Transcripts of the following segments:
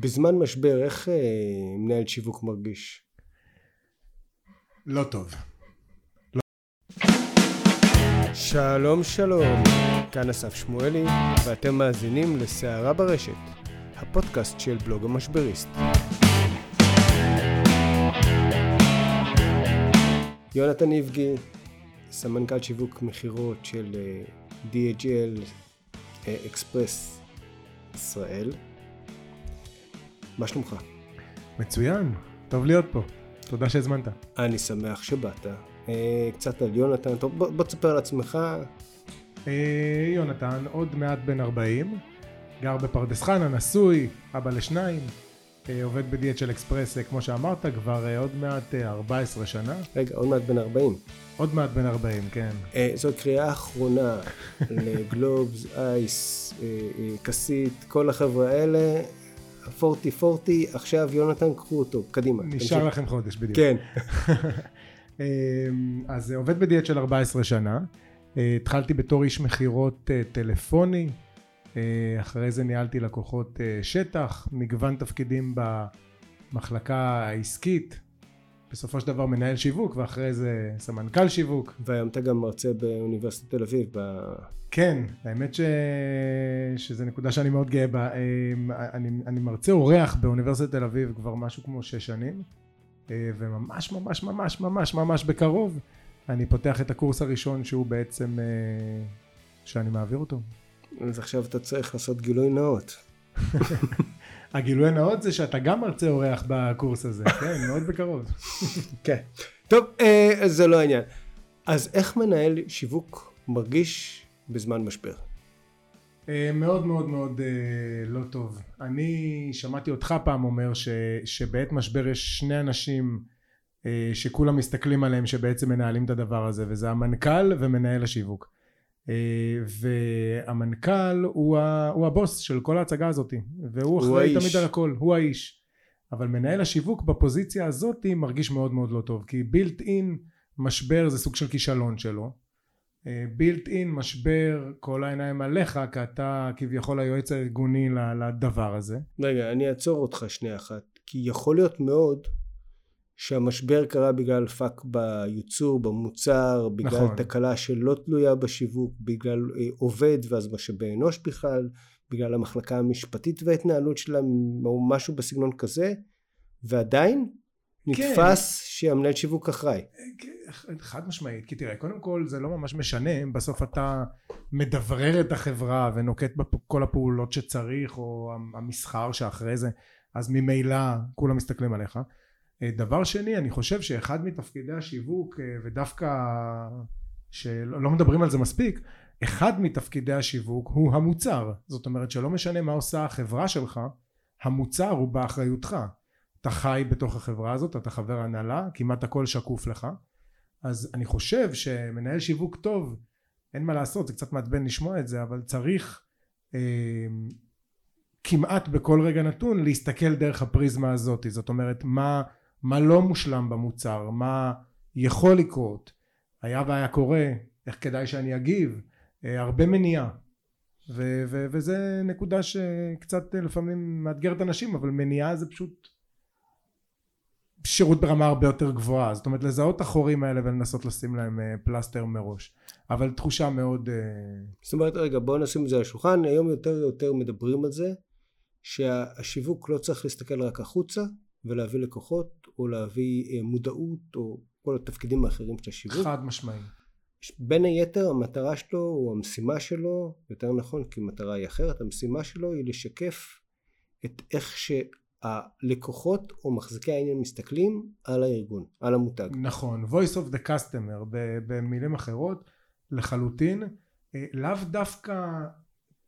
בזמן משבר, איך אה, מנהל שיווק מרגיש? לא טוב. שלום שלום, כאן אסף שמואלי, ואתם מאזינים לסערה ברשת, הפודקאסט של בלוג המשבריסט. יונתן איבגי, סמנכ"ל שיווק מכירות של אה, DHL אה, אקספרס ישראל. מה שלומך? מצוין, טוב להיות פה. תודה שהזמנת. אני שמח שבאת. אה, קצת על יונתן, טוב, בוא, בוא תספר על עצמך. אה, יונתן, עוד מעט בן 40, גר בפרדס חנה, נשוי, אבא לשניים, אה, עובד ב-DHL אקספרס, כמו שאמרת, כבר עוד מעט 14 שנה. רגע, עוד מעט בן 40. עוד מעט בן 40, כן. זו קריאה אחרונה לגלובס, אייס, כסית, כל החבר'ה האלה. 40-40, עכשיו יונתן קחו אותו, קדימה. נשאר תמשיך. לכם חודש בדיוק. כן. אמ, אז עובד בדיאט של 14 שנה. אה, התחלתי בתור איש מכירות אה, טלפוני, אה, אחרי זה ניהלתי לקוחות שטח, מגוון תפקידים במחלקה העסקית, בסופו של דבר מנהל שיווק ואחרי זה סמנכ"ל שיווק. והיום אתה גם מרצה באוניברסיטת תל אביב. ב... כן, האמת ש... שזו נקודה שאני מאוד גאה בה. אמ, אני, אני מרצה אורח באוניברסיטת תל אביב כבר משהו כמו שש שנים, אה, וממש ממש ממש ממש ממש בקרוב אני פותח את הקורס הראשון שהוא בעצם, אה, שאני מעביר אותו. אז עכשיו אתה צריך לעשות גילוי נאות. הגילוי הנאות זה שאתה גם מרצה אורח בקורס הזה, כן, מאוד בקרוב. כן. טוב, אה, זה לא העניין. אז איך מנהל שיווק מרגיש בזמן משבר? אה, מאוד מאוד מאוד אה, לא טוב. אני שמעתי אותך פעם אומר ש, שבעת משבר יש שני אנשים שכולם מסתכלים עליהם שבעצם מנהלים את הדבר הזה, וזה המנכ"ל ומנהל השיווק. אה, והמנכ"ל הוא, ה, הוא הבוס של כל ההצגה הזאת והוא אחראי תמיד על הכל הוא האיש. אבל מנהל השיווק בפוזיציה הזאת מרגיש מאוד מאוד לא טוב כי built-in משבר זה סוג של כישלון שלו. built-in משבר כל העיניים עליך כי אתה כביכול היועץ הארגוני לדבר הזה. רגע אני אעצור אותך שנייה אחת כי יכול להיות מאוד שהמשבר קרה בגלל פאק בייצור, במוצר, בגלל נכון. תקלה שלא תלויה בשיווק, בגלל אה, עובד ואז משאבי אנוש בכלל, בגלל המחלקה המשפטית וההתנהלות שלה או משהו בסגנון כזה, ועדיין נתפס כן. שהמנהל שיווק אחראי. חד משמעית, כי תראה, קודם כל זה לא ממש משנה אם בסוף אתה מדברר את החברה ונוקט בכל הפעולות שצריך, או המסחר שאחרי זה, אז ממילא כולם מסתכלים עליך. אה, דבר שני אני חושב שאחד מתפקידי השיווק אה, ודווקא שלא לא מדברים על זה מספיק אחד מתפקידי השיווק הוא המוצר. זאת אומרת שלא משנה מה עושה החברה שלך המוצר הוא באחריותך. אתה חי בתוך החברה הזאת אתה חבר הנהלה כמעט הכל שקוף לך. אז אני חושב שמנהל שיווק טוב אין מה לעשות זה קצת מעצבן לשמוע את זה אבל צריך אה, כמעט בכל רגע נתון להסתכל דרך הפריזמה הזאת. זאת אומרת מה מה לא מושלם במוצר, מה יכול לקרות, היה והיה קורה, איך כדאי שאני אגיב, אה, הרבה מניעה. ו- ו- וזה נקודה שקצת לפעמים מאתגרת אנשים, אבל מניעה זה פשוט שירות ברמה הרבה יותר גבוהה. זאת אומרת לזהות את החורים האלה ולנסות לשים להם אה, פלסטר מראש. אבל תחושה מאוד... אה, זאת אומרת, רגע, בואו נשים את זה על השולחן. היום יותר ויותר מדברים על זה שהשיווק לא צריך להסתכל רק החוצה ולהביא לקוחות, או להביא אה, מודעות או כל התפקידים האחרים של השיווק. חד משמעי. בין היתר המטרה שלו או המשימה שלו, יותר נכון כי מטרה היא אחרת, המשימה שלו היא לשקף את איך שהלקוחות או מחזיקי העניין מסתכלים על הארגון, על המותג. נכון, voice of the customer במילים אחרות לחלוטין, אה, לאו דווקא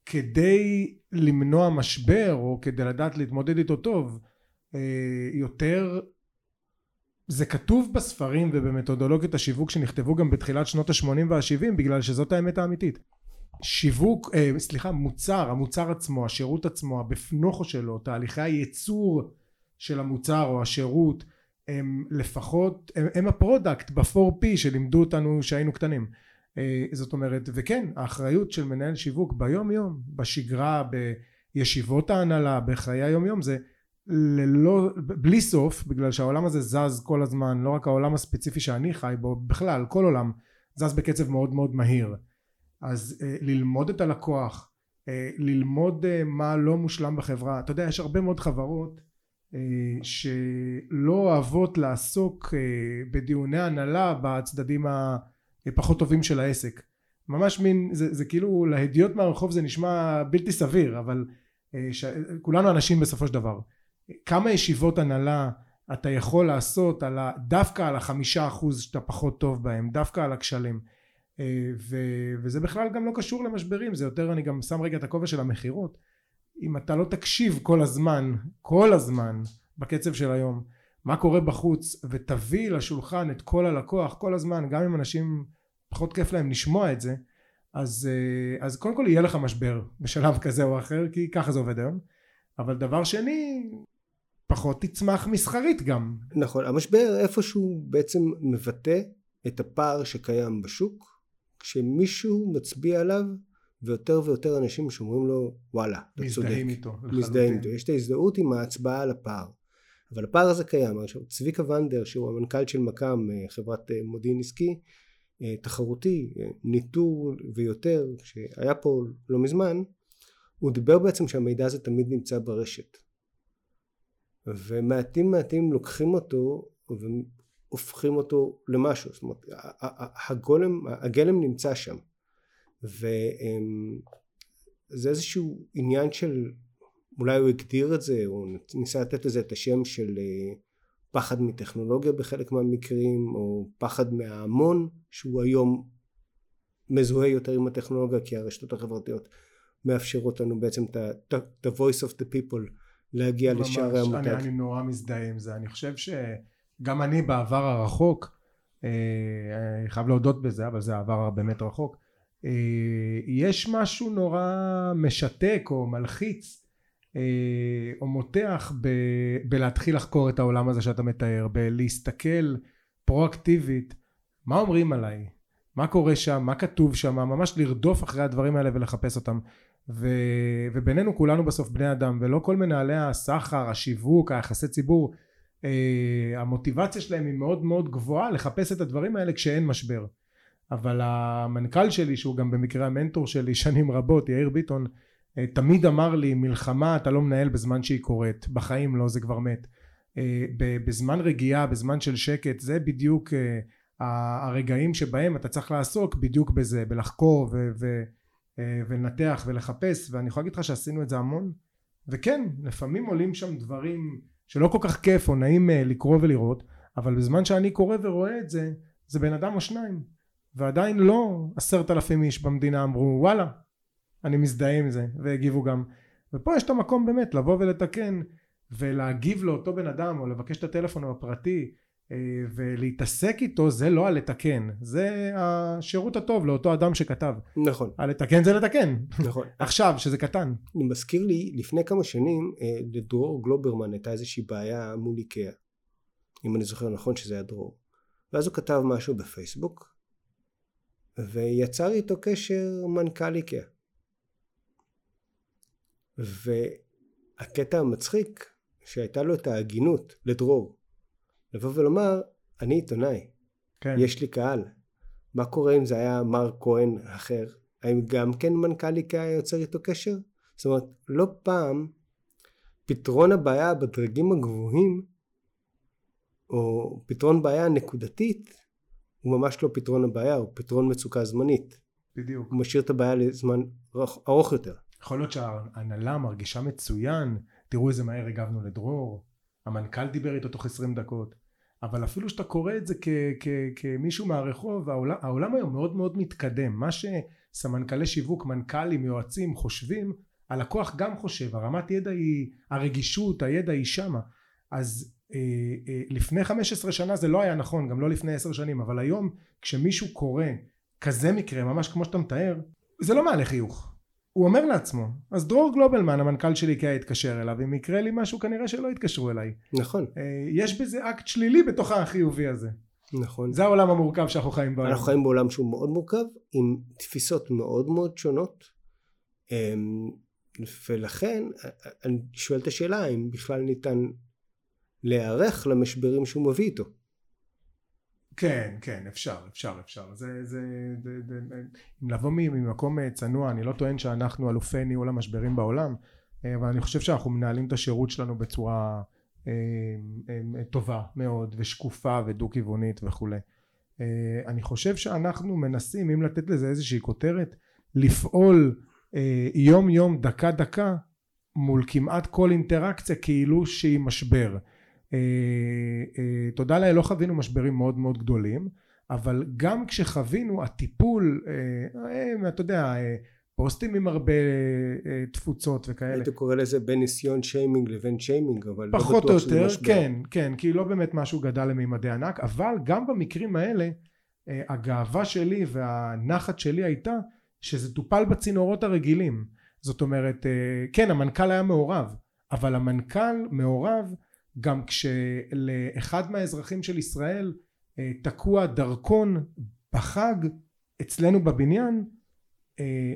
כדי למנוע משבר או כדי לדעת להתמודד איתו טוב, אה, יותר זה כתוב בספרים ובמתודולוגיות השיווק שנכתבו גם בתחילת שנות ה-80 וה-70 בגלל שזאת האמת האמיתית. שיווק, אה, סליחה, מוצר, המוצר עצמו, השירות עצמו, הבפנוכו שלו, תהליכי הייצור של המוצר או השירות הם לפחות, הם, הם ה product ב-4P שלימדו אותנו שהיינו קטנים. אה, זאת אומרת, וכן, האחריות של מנהל שיווק ביום יום, בשגרה, בישיבות ההנהלה, בחיי היום יום, זה ללא, בלי סוף בגלל שהעולם הזה זז כל הזמן לא רק העולם הספציפי שאני חי בו בכלל כל עולם זז בקצב מאוד מאוד מהיר. אז אה, ללמוד את הלקוח אה, ללמוד אה, מה לא מושלם בחברה אתה יודע יש הרבה מאוד חברות אה, שלא אוהבות לעסוק אה, בדיוני הנהלה בצדדים הפחות טובים של העסק. ממש מין זה, זה כאילו להדיוט מהרחוב זה נשמע בלתי סביר אבל אה, ש... כולנו אנשים בסופו של דבר כמה ישיבות הנהלה אתה יכול לעשות על ה... דווקא על החמישה אחוז שאתה פחות טוב בהם דווקא על הכשלים? ו... וזה בכלל גם לא קשור למשברים זה יותר אני גם שם רגע את הכובע של המכירות. אם אתה לא תקשיב כל הזמן כל הזמן בקצב של היום מה קורה בחוץ ותביא לשולחן את כל הלקוח כל הזמן גם אם אנשים פחות כיף להם לשמוע את זה אז, אה, אז קודם כל יהיה לך משבר בשלב כזה או אחר כי ככה זה עובד היום. אבל דבר שני פחות תצמח מסחרית גם. נכון המשבר איפשהו בעצם מבטא את הפער שקיים בשוק כשמישהו מצביע עליו ויותר ויותר אנשים שאומרים לו וואלה אתה צודק. מזדהים איתו מזדהים איתו. יש את ההזדהות עם ההצבעה על הפער. אבל הפער הזה קיים. עכשיו צביקה ונדר שהוא המנכ"ל של מכ"ם אה, חברת אה, מודיעין עסקי אה, תחרותי ניטור ויותר שהיה פה לא מזמן הוא דיבר בעצם שהמידע הזה תמיד נמצא ברשת ומעטים מעטים לוקחים אותו והופכים אותו למשהו. זאת אומרת הגולם, הגלם נמצא שם. וזה איזשהו עניין של אולי הוא הגדיר את זה או ניסה לתת לזה את השם של אה, פחד מטכנולוגיה בחלק מהמקרים או פחד מההמון שהוא היום מזוהה יותר עם הטכנולוגיה כי הרשתות החברתיות מאפשרות לנו בעצם את ה- voice of the people להגיע לשערי המותג. אני, אני נורא מזדהה עם זה. אני חושב שגם אני בעבר הרחוק אה, אני חייב להודות בזה אבל זה העבר באמת רחוק אה, יש משהו נורא משתק או מלחיץ אה, או מותח ב, בלהתחיל לחקור את העולם הזה שאתה מתאר, בלהסתכל פרואקטיבית מה אומרים עליי, מה קורה שם, מה כתוב שם, ממש לרדוף אחרי הדברים האלה ולחפש אותם ו, ובינינו כולנו בסוף בני אדם ולא כל מנהלי הסחר, השיווק, היחסי ציבור אה, המוטיבציה שלהם היא מאוד מאוד גבוהה לחפש את הדברים האלה כשאין משבר. אבל המנכ"ל שלי שהוא גם במקרה המנטור שלי שנים רבות יאיר ביטון אה, תמיד אמר לי מלחמה אתה לא מנהל בזמן שהיא קורית בחיים לא זה כבר מת. אה, בזמן רגיעה בזמן של שקט זה בדיוק אה, הרגעים שבהם אתה צריך לעסוק בדיוק בזה בלחקור ולנתח ולחפש ואני יכול להגיד לך שעשינו את זה המון. וכן לפעמים עולים שם דברים שלא כל כך כיף או נעים לקרוא ולראות אבל בזמן שאני קורא ורואה את זה זה בן אדם או שניים. ועדיין לא עשרת אלפים איש במדינה אמרו וואלה אני מזדהה עם זה והגיבו גם. ופה יש את המקום באמת לבוא ולתקן ולהגיב לאותו בן אדם או לבקש את הטלפון הפרטי אה, ולהתעסק איתו זה לא הלתקן זה השירות הטוב לאותו אדם שכתב. נכון. הלתקן זה לתקן. נכון. עכשיו שזה קטן. זה מזכיר לי לפני כמה שנים אה, לדרור גלוברמן הייתה איזושהי בעיה מול איקאה אם אני זוכר נכון שזה היה דרור. ואז הוא כתב משהו בפייסבוק ויצר איתו קשר מנכ"ל איקאה. והקטע המצחיק שהייתה לו את ההגינות לדרור לבוא ולומר אני עיתונאי כן. יש לי קהל. מה קורה אם זה היה מר כהן אחר? האם גם כן מנכ"ל איקאה יוצר איתו קשר? זאת אומרת לא פעם פתרון הבעיה בדרגים הגבוהים או פתרון בעיה נקודתית הוא ממש לא פתרון הבעיה הוא פתרון מצוקה זמנית. בדיוק. הוא משאיר את הבעיה לזמן ארוך יותר. יכול להיות שההנהלה מרגישה מצוין, תראו איזה מהר הגבנו לדרור, המנכ"ל דיבר איתו תוך 20 דקות, אבל אפילו שאתה קורא את זה כמישהו מהרחוב, העולם, העולם היום מאוד מאוד מתקדם, מה שסמנכ"לי שיווק, מנכ"לים, יועצים חושבים, הלקוח גם חושב, הרמת ידע היא, הרגישות, הידע היא שמה, אז אה, אה, לפני 15 שנה זה לא היה נכון, גם לא לפני 10 שנים, אבל היום כשמישהו קורא כזה מקרה, ממש כמו שאתה מתאר, זה לא מעלה חיוך. הוא אומר לעצמו אז דרור גלובלמן המנכ"ל של איקאה יתקשר אליו אם יקרה לי משהו כנראה שלא יתקשרו אליי. נכון. אה, יש בזה אקט שלילי בתוך החיובי הזה. נכון. זה העולם המורכב שאנחנו חיים בו אנחנו חיים בעולם שהוא מאוד מורכב עם תפיסות מאוד מאוד שונות אמ, ולכן אני שואל את השאלה האם בכלל ניתן להיערך למשברים שהוא מביא איתו. כן, כן, אפשר, אפשר, אפשר. זה, זה, זה, זה, אם לבוא ממקום אה, צנוע, אני לא טוען שאנחנו אלופי ניהול המשברים בעולם, אה, אבל אני חושב שאנחנו מנהלים את השירות שלנו בצורה אה, טובה מאוד, ושקופה ודו-כיוונית וכולי. אני חושב שאנחנו מנסים, אם לתת לזה איזושהי כותרת, לפעול אה, יום יום, דקה דקה, מול כמעט כל אינטראקציה כאילו שהיא משבר. אה, אה, תודה לאל לא חווינו משברים מאוד מאוד גדולים אבל גם כשחווינו הטיפול אה, אתה יודע פוסטים עם הרבה תפוצות וכאלה. היית קורא לזה בין ניסיון שיימינג לבין שיימינג אבל לא פחות לא או יותר כן כן כי לא באמת משהו גדל למימדי ענק אבל גם במקרים האלה הגאווה שלי והנחת שלי הייתה שזה טופל בצינורות הרגילים זאת אומרת כן המנכ"ל היה מעורב אבל המנכ"ל מעורב גם כשלאחד מהאזרחים של ישראל אה, תקוע דרכון בחג אצלנו בבניין אה,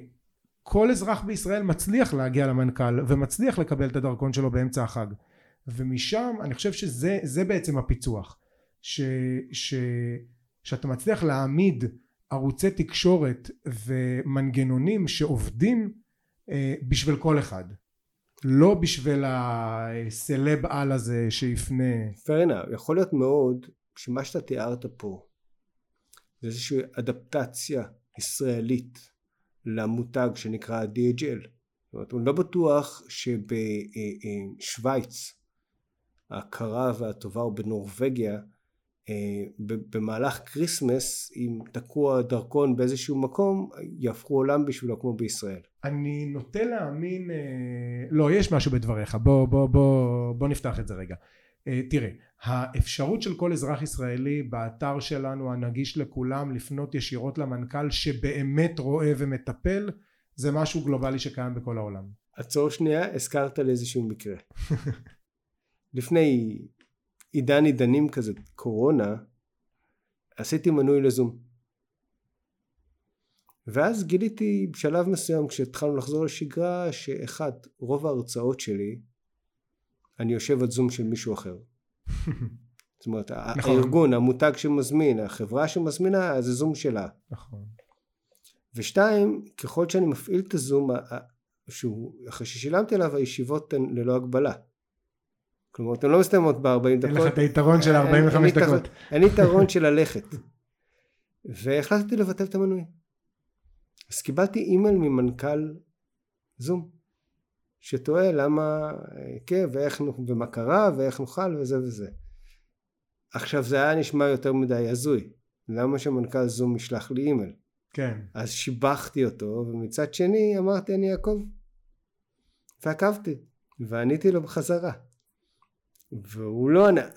כל אזרח בישראל מצליח להגיע למנכ"ל ומצליח לקבל את הדרכון שלו באמצע החג. ומשם אני חושב שזה בעצם הפיצוח. ש, ש, שאתה מצליח להעמיד ערוצי תקשורת ומנגנונים שעובדים אה, בשביל כל אחד לא בשביל הסלב על הזה שיפנה. enough, יכול להיות מאוד שמה שאתה תיארת פה זה איזושהי אדפטציה ישראלית למותג שנקרא DHL. זאת אומרת, אני לא בטוח שבשוויץ הקרה והטובה או בנורבגיה אה, במהלך כריסמס אם תקוע דרכון באיזשהו מקום יהפכו עולם בשבילו כמו בישראל. אני נוטה להאמין אה, לא יש משהו בדבריך בוא בוא בוא בוא נפתח את זה רגע אה, תראה האפשרות של כל אזרח ישראלי באתר שלנו הנגיש לכולם לפנות ישירות למנכ"ל שבאמת רואה ומטפל זה משהו גלובלי שקיים בכל העולם. עצור שנייה הזכרת לי איזשהו מקרה לפני עידן עידנים כזה, קורונה, עשיתי מנוי לזום. ואז גיליתי בשלב מסוים כשהתחלנו לחזור לשגרה שאחד, רוב ההרצאות שלי אני יושב על זום של מישהו אחר. זאת אומרת נכון. הארגון, המותג שמזמין, החברה שמזמינה זה זום שלה. נכון. ושתיים, ככל שאני מפעיל את הזום, שהוא, אחרי ששילמתי עליו הישיבות הן ללא הגבלה. כלומר אתן לא מסתיימות ב-40 דקות. אין לך את היתרון של 45 דקות. אין יתרון של ללכת. והחלטתי לבטל את המנוי. אז קיבלתי אימייל ממנכ"ל זום שתוהה למה כן ואיך ומה קרה ואיך נוכל וזה וזה. עכשיו זה היה נשמע יותר מדי הזוי למה שמנכ"ל זום ישלח לי אימייל. כן. אז שיבחתי אותו ומצד שני אמרתי אני אעקוב. ועקבתי ועניתי לו בחזרה. והוא לא ענה.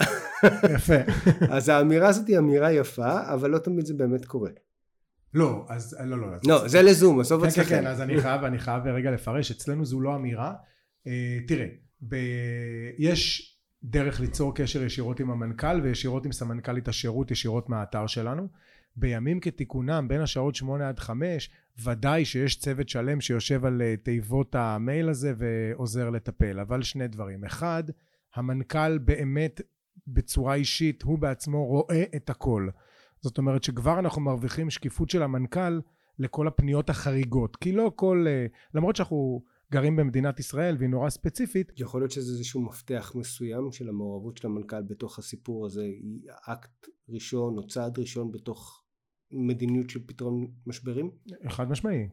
יפה. אז האמירה הזאת היא אמירה יפה, אבל לא תמיד זה באמת קורה. לא, אז לא, לא, לא. לא, זה לזום, בסוף כן, אצלכם. כן, כן, אז אני חייב, אני חייב רגע לפרש, אצלנו זו לא אמירה. אה, תראה. יש דרך ליצור קשר ישירות עם המנכ"ל וישירות עם סמנכ"לית השירות ישירות מהאתר שלנו. בימים כתיקונם בין השעות שמונה עד חמש ודאי שיש צוות שלם שיושב על אה, תיבות המייל הזה ועוזר לטפל אבל שני דברים אחד המנכ"ל באמת בצורה אישית הוא בעצמו רואה את הכל זאת אומרת שכבר אנחנו מרוויחים שקיפות של המנכ"ל לכל הפניות החריגות כי לא כל אה, למרות שאנחנו גרים במדינת ישראל והיא נורא ספציפית יכול להיות שזה איזשהו מפתח מסוים של המעורבות של המנכ"ל בתוך הסיפור הזה היא אקט ראשון או צעד ראשון בתוך מדיניות של פתרון משברים? חד משמעי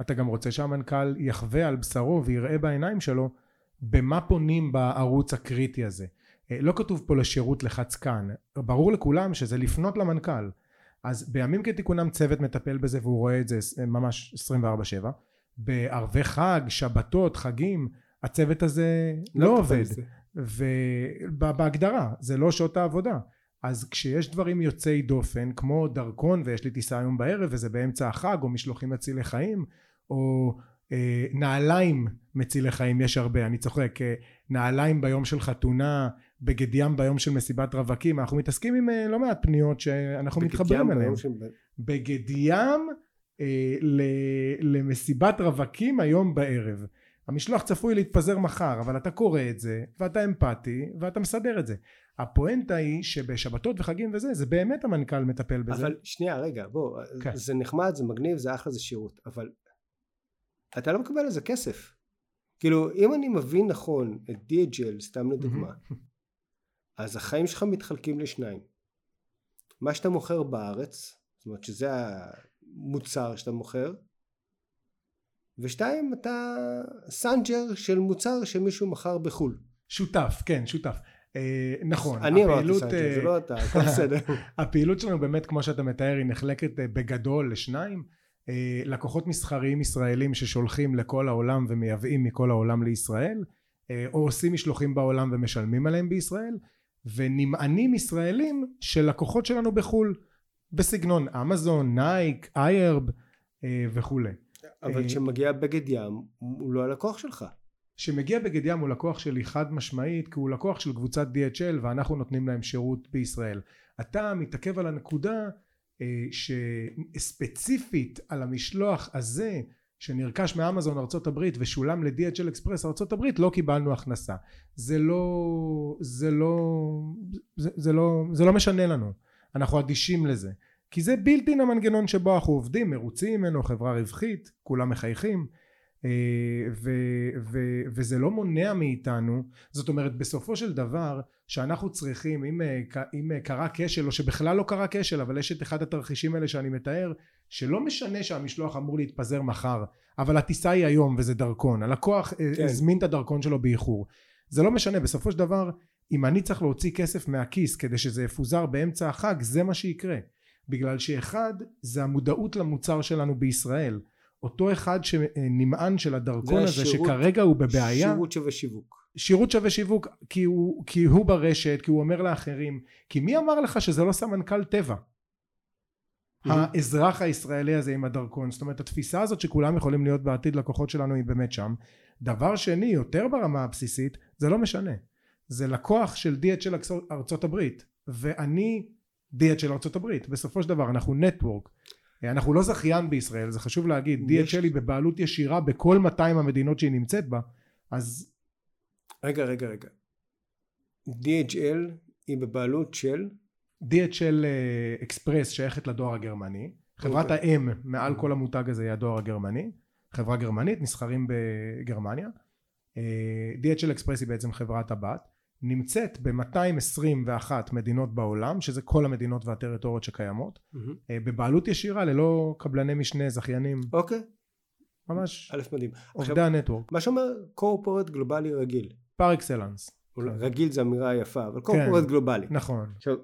אתה גם רוצה שהמנכ"ל יחווה על בשרו ויראה בעיניים שלו במה פונים בערוץ הקריטי הזה לא כתוב פה לשירות לחץ כאן. ברור לכולם שזה לפנות למנכ"ל. אז בימים כתיקונם צוות מטפל בזה והוא רואה את זה ממש 24/7 בערבי חג שבתות חגים הצוות הזה לא, לא עובד. ובהגדרה זה לא שעות העבודה. אז כשיש דברים יוצאי דופן כמו דרכון ויש לי טיסה היום בערב וזה באמצע החג או משלוחים מצילי חיים או אה, נעליים מצילי חיים יש הרבה אני צוחק אה, נעליים ביום של חתונה בגד ים ביום של מסיבת רווקים אנחנו מתעסקים עם אה, לא מעט פניות שאנחנו מתחברים אליהן. של... בגד ים למסיבת רווקים היום בערב. המשלוח צפוי להתפזר מחר אבל אתה קורא את זה ואתה אמפתי ואתה מסדר את זה. הפואנטה היא שבשבתות וחגים וזה זה באמת המנכ"ל מטפל בזה. אבל שנייה רגע בוא כן. זה נחמד זה מגניב זה אחלה זה שירות אבל אתה לא מקבל על זה כסף. כאילו אם אני מבין נכון את DHL סתם לדוגמה אז החיים שלך מתחלקים לשניים. מה שאתה מוכר בארץ זאת אומרת שזה המוצר שאתה מוכר ושתיים אתה סנג'ר של מוצר שמישהו מכר בחו"ל. שותף כן שותף. אה, נכון אני אמרתי סנג'ר זה אה, לא אתה הכל בסדר. הפעילות שלנו באמת כמו שאתה מתאר היא נחלקת אה, בגדול לשניים. אה, לקוחות מסחריים ישראלים ששולחים לכל העולם ומייבאים מכל העולם לישראל אה, או עושים משלוחים בעולם ומשלמים עליהם בישראל ונמענים ישראלים של לקוחות שלנו בחו"ל בסגנון אמזון, Nike, iHerb אה, וכולי. אבל כשמגיע בגד ים הוא לא הלקוח שלך. כשמגיע בגד ים הוא לקוח שלי חד משמעית כי הוא לקוח של קבוצת DHL ואנחנו נותנים להם שירות בישראל. אתה מתעכב על הנקודה אה, שספציפית על המשלוח הזה שנרכש מאמזון הברית ושולם ל-DHL אקספרס הברית לא קיבלנו הכנסה. זה לא זה לא זה, זה לא זה לא משנה לנו. אנחנו אדישים לזה. כי זה בלתי המנגנון שבו אנחנו עובדים מרוצים ממנו חברה רווחית כולם מחייכים ו, ו, וזה לא מונע מאיתנו. זאת אומרת בסופו של דבר שאנחנו צריכים אם, אה, אם אה, קרה כשל או שבכלל לא קרה כשל אבל יש את אחד התרחישים האלה שאני מתאר שלא משנה שהמשלוח אמור להתפזר מחר אבל הטיסה היא היום וזה דרכון. הלקוח כן. הזמין את הדרכון שלו באיחור. זה לא משנה בסופו של דבר אם אני צריך להוציא כסף מהכיס כדי שזה יפוזר באמצע החג זה מה שיקרה. בגלל שאחד זה המודעות למוצר שלנו בישראל אותו אחד שנמען של הדרכון הזה שירות, שכרגע הוא בבעיה שירות שווה שיווק. שירות שווה שיווק כי הוא, כי הוא ברשת כי הוא אומר לאחרים כי מי אמר לך שזה לא סמנכ"ל טבע? Mm-hmm. האזרח הישראלי הזה עם הדרכון. זאת אומרת התפיסה הזאת שכולם יכולים להיות בעתיד לקוחות שלנו היא באמת שם. דבר שני יותר ברמה הבסיסית זה לא משנה. זה לקוח של DHL ארצות הברית ואני DHL ארצות הברית. בסופו של דבר אנחנו נטוורק אנחנו לא זכיין בישראל זה חשוב להגיד. יש... DHL היא בבעלות ישירה בכל 200 המדינות שהיא נמצאת בה. אז רגע רגע רגע. DHL היא בבעלות של? DHL אקספרס uh, שייכת לדואר הגרמני. חברת okay. אוקיי. האם מעל כל המותג הזה היא הדואר הגרמני. חברה גרמנית נסחרים בגרמניה. uh, DHL אקספרס היא בעצם חברת הבת נמצאת ב-221 מדינות בעולם שזה כל המדינות והטריטוריות שקיימות mm-hmm. בבעלות ישירה ללא קבלני משנה זכיינים. אוקיי. okay. ממש א' מדהים. עובדי הנטוורק. מה שאומר קורפורט גלובלי רגיל. פר אקסלנס. כן. רגיל זה אמירה יפה אבל קורפורט כן, גלובלי נכון. עכשיו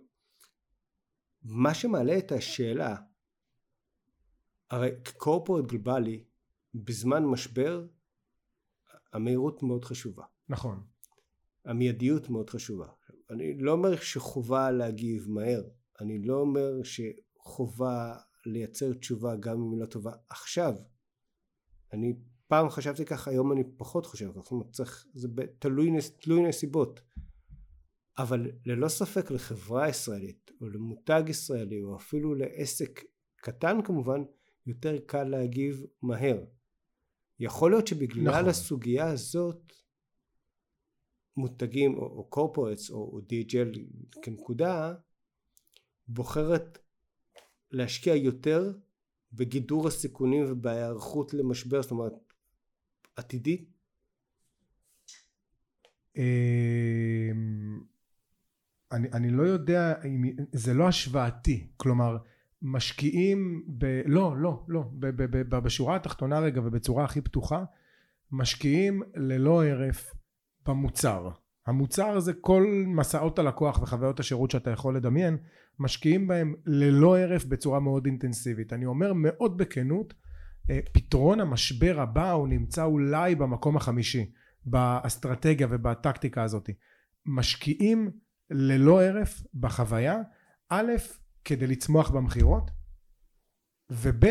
מה שמעלה את השאלה הרי קורפורט גלובלי בזמן משבר המהירות מאוד חשובה. נכון המיידיות מאוד חשובה. אני לא אומר שחובה להגיב מהר, אני לא אומר שחובה לייצר תשובה גם אם היא לא טובה עכשיו. אני פעם חשבתי ככה, היום אני פחות חושב ככה, זאת אומרת צריך, זה תלוי, תלוי נסיבות. אבל ללא ספק לחברה ישראלית או למותג ישראלי או אפילו לעסק קטן כמובן יותר קל להגיב מהר. יכול להיות שבגלל נכון. הסוגיה הזאת מותגים או קורפורטס או, או DHL כנקודה בוחרת להשקיע יותר בגידור הסיכונים ובהיערכות למשבר זאת אומרת עתידי? אמ, אני, אני לא יודע אם זה לא השוואתי כלומר משקיעים ב... לא לא לא ב, ב, ב, בשורה התחתונה רגע ובצורה הכי פתוחה משקיעים ללא הרף במוצר. המוצר זה כל מסעות הלקוח וחוויות השירות שאתה יכול לדמיין משקיעים בהם ללא הרף בצורה מאוד אינטנסיבית. אני אומר מאוד בכנות אה, פתרון המשבר הבא הוא נמצא אולי במקום החמישי באסטרטגיה ובטקטיקה הזאת. משקיעים ללא הרף בחוויה א' כדי לצמוח במכירות וב'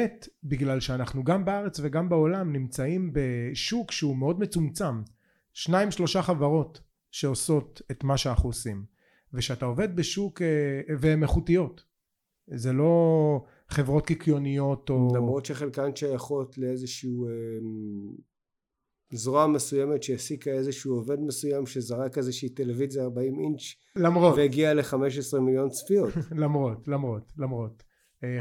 בגלל שאנחנו גם בארץ וגם בעולם נמצאים בשוק שהוא מאוד מצומצם שניים שלושה חברות שעושות את מה שאנחנו עושים. ושאתה עובד בשוק אה, והן איכותיות. זה לא חברות קיקיוניות או למרות שחלקן שייכות לאיזשהו אה, זרוע מסוימת שהעסיקה איזשהו עובד מסוים שזרק איזושהי טלוויזיה 40 אינץ' למרות. והגיע ל-15 מיליון צפיות. למרות למרות למרות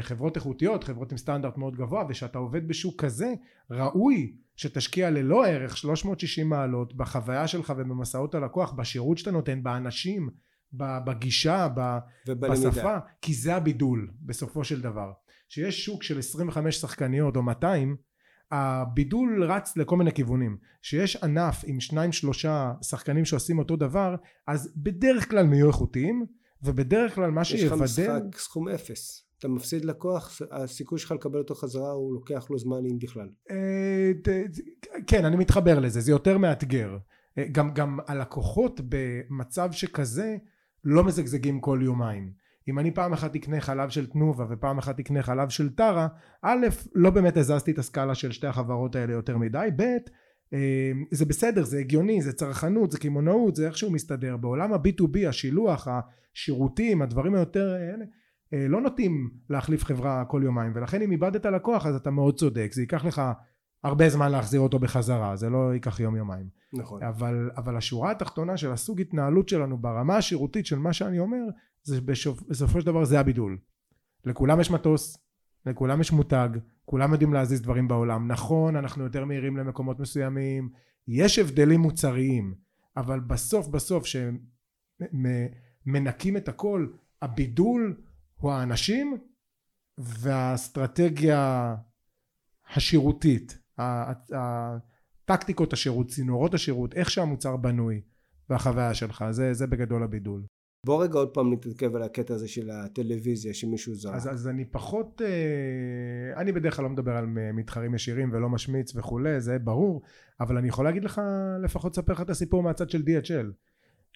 חברות איכותיות חברות עם סטנדרט מאוד גבוה ושאתה עובד בשוק כזה ראוי שתשקיע ללא ערך 360 מעלות בחוויה שלך ובמסעות הלקוח בשירות שאתה נותן באנשים בגישה ובלמידה. בשפה כי זה הבידול בסופו של דבר. שיש שוק של 25 שחקניות או 200 הבידול רץ לכל מיני כיוונים. שיש ענף עם שניים שלושה שחקנים שעושים אותו דבר אז בדרך כלל הם יהיו איכותיים ובדרך כלל מה שיבדל יש לך משחק סכום אפס אתה מפסיד לקוח הסיכוי שלך לקבל אותו חזרה הוא לוקח לו זמן אם בכלל. אה, כן אני מתחבר לזה זה יותר מאתגר. אה, גם, גם הלקוחות במצב שכזה לא מזגזגים כל יומיים. אם אני פעם אחת אקנה חלב של תנובה ופעם אחת אקנה חלב של טרה א' לא באמת הזזתי את הסקאלה של שתי החברות האלה יותר מדי ב' אה, זה בסדר זה הגיוני זה צרכנות זה קמעונאות זה איכשהו מסתדר. בעולם ה-B2B השילוח השירותים הדברים היותר לא נוטים להחליף חברה כל יומיים ולכן אם איבדת לקוח אז אתה מאוד צודק זה ייקח לך הרבה זמן להחזיר אותו בחזרה זה לא ייקח יום יומיים נכון. אבל, אבל השורה התחתונה של הסוג התנהלות שלנו ברמה השירותית של מה שאני אומר זה בשופ... בסופו של דבר זה הבידול. לכולם יש מטוס לכולם יש מותג כולם יודעים להזיז דברים בעולם. נכון אנחנו יותר מהירים למקומות מסוימים יש הבדלים מוצריים אבל בסוף בסוף שמנקים את הכל הבידול הוא האנשים והאסטרטגיה השירותית הטקטיקות השירות צינורות השירות איך שהמוצר בנוי והחוויה שלך זה, זה בגדול הבידול בוא רגע עוד פעם נתעכב על הקטע הזה של הטלוויזיה שמישהו זרק. אז, אז אני פחות, אה, אני בדרך כלל לא מדבר על מתחרים ישירים ולא משמיץ וכולי, זה ברור, אבל אני יכול להגיד לך, לפחות לספר לך את הסיפור מהצד של DHL.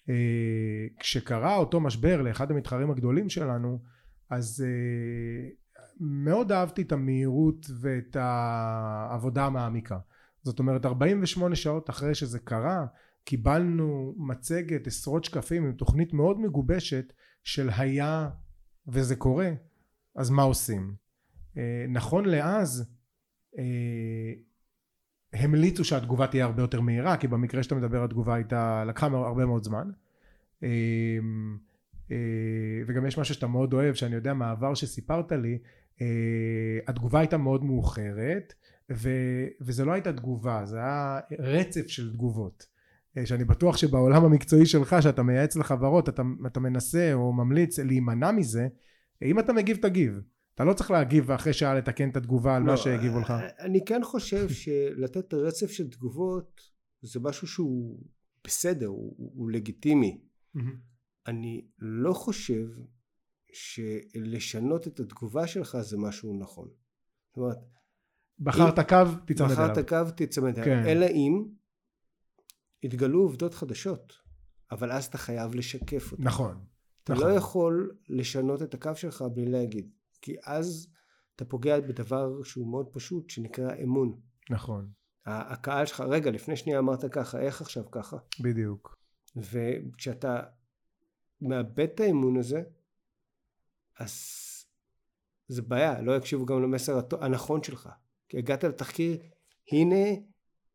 אה, כשקרה אותו משבר לאחד המתחרים הגדולים שלנו, אז אה, מאוד אהבתי את המהירות ואת העבודה המעמיקה. זאת אומרת 48 שעות אחרי שזה קרה קיבלנו מצגת עשרות שקפים עם תוכנית מאוד מגובשת של היה וזה קורה אז מה עושים אה, נכון לאז אה, המליצו שהתגובה תהיה הרבה יותר מהירה כי במקרה שאתה מדבר התגובה הייתה לקחה הרבה מאוד זמן וגם יש משהו שאתה מאוד אוהב שאני יודע מהעבר שסיפרת לי התגובה הייתה מאוד מאוחרת ו, וזה לא הייתה תגובה זה היה רצף של תגובות. אה, שאני בטוח שבעולם המקצועי שלך שאתה מייעץ לחברות אתה, אתה מנסה או ממליץ להימנע מזה אם אתה מגיב תגיב. אתה לא צריך להגיב ואחרי שעה לתקן את התגובה על לא, מה שהגיבו לך. אה, אני כן חושב שלתת רצף של תגובות זה משהו שהוא בסדר הוא, הוא לגיטימי אני לא חושב שלשנות את התגובה שלך זה משהו נכון זאת אומרת בחרת קו תצמד אליו בחרת קו תצמד אליו כן. אלא אם התגלו עובדות חדשות, אבל אז אתה חייב לשקף אותן. נכון. אתה נכון. לא יכול לשנות את הקו שלך בלי להגיד, כי אז אתה פוגע בדבר שהוא מאוד פשוט, שנקרא אמון. נכון. הקהל שלך, רגע, לפני שנייה אמרת ככה, איך עכשיו ככה? בדיוק. וכשאתה מאבד את האמון הזה, אז זה בעיה, לא יקשיבו גם למסר הנכון שלך. כי הגעת לתחקיר, הנה,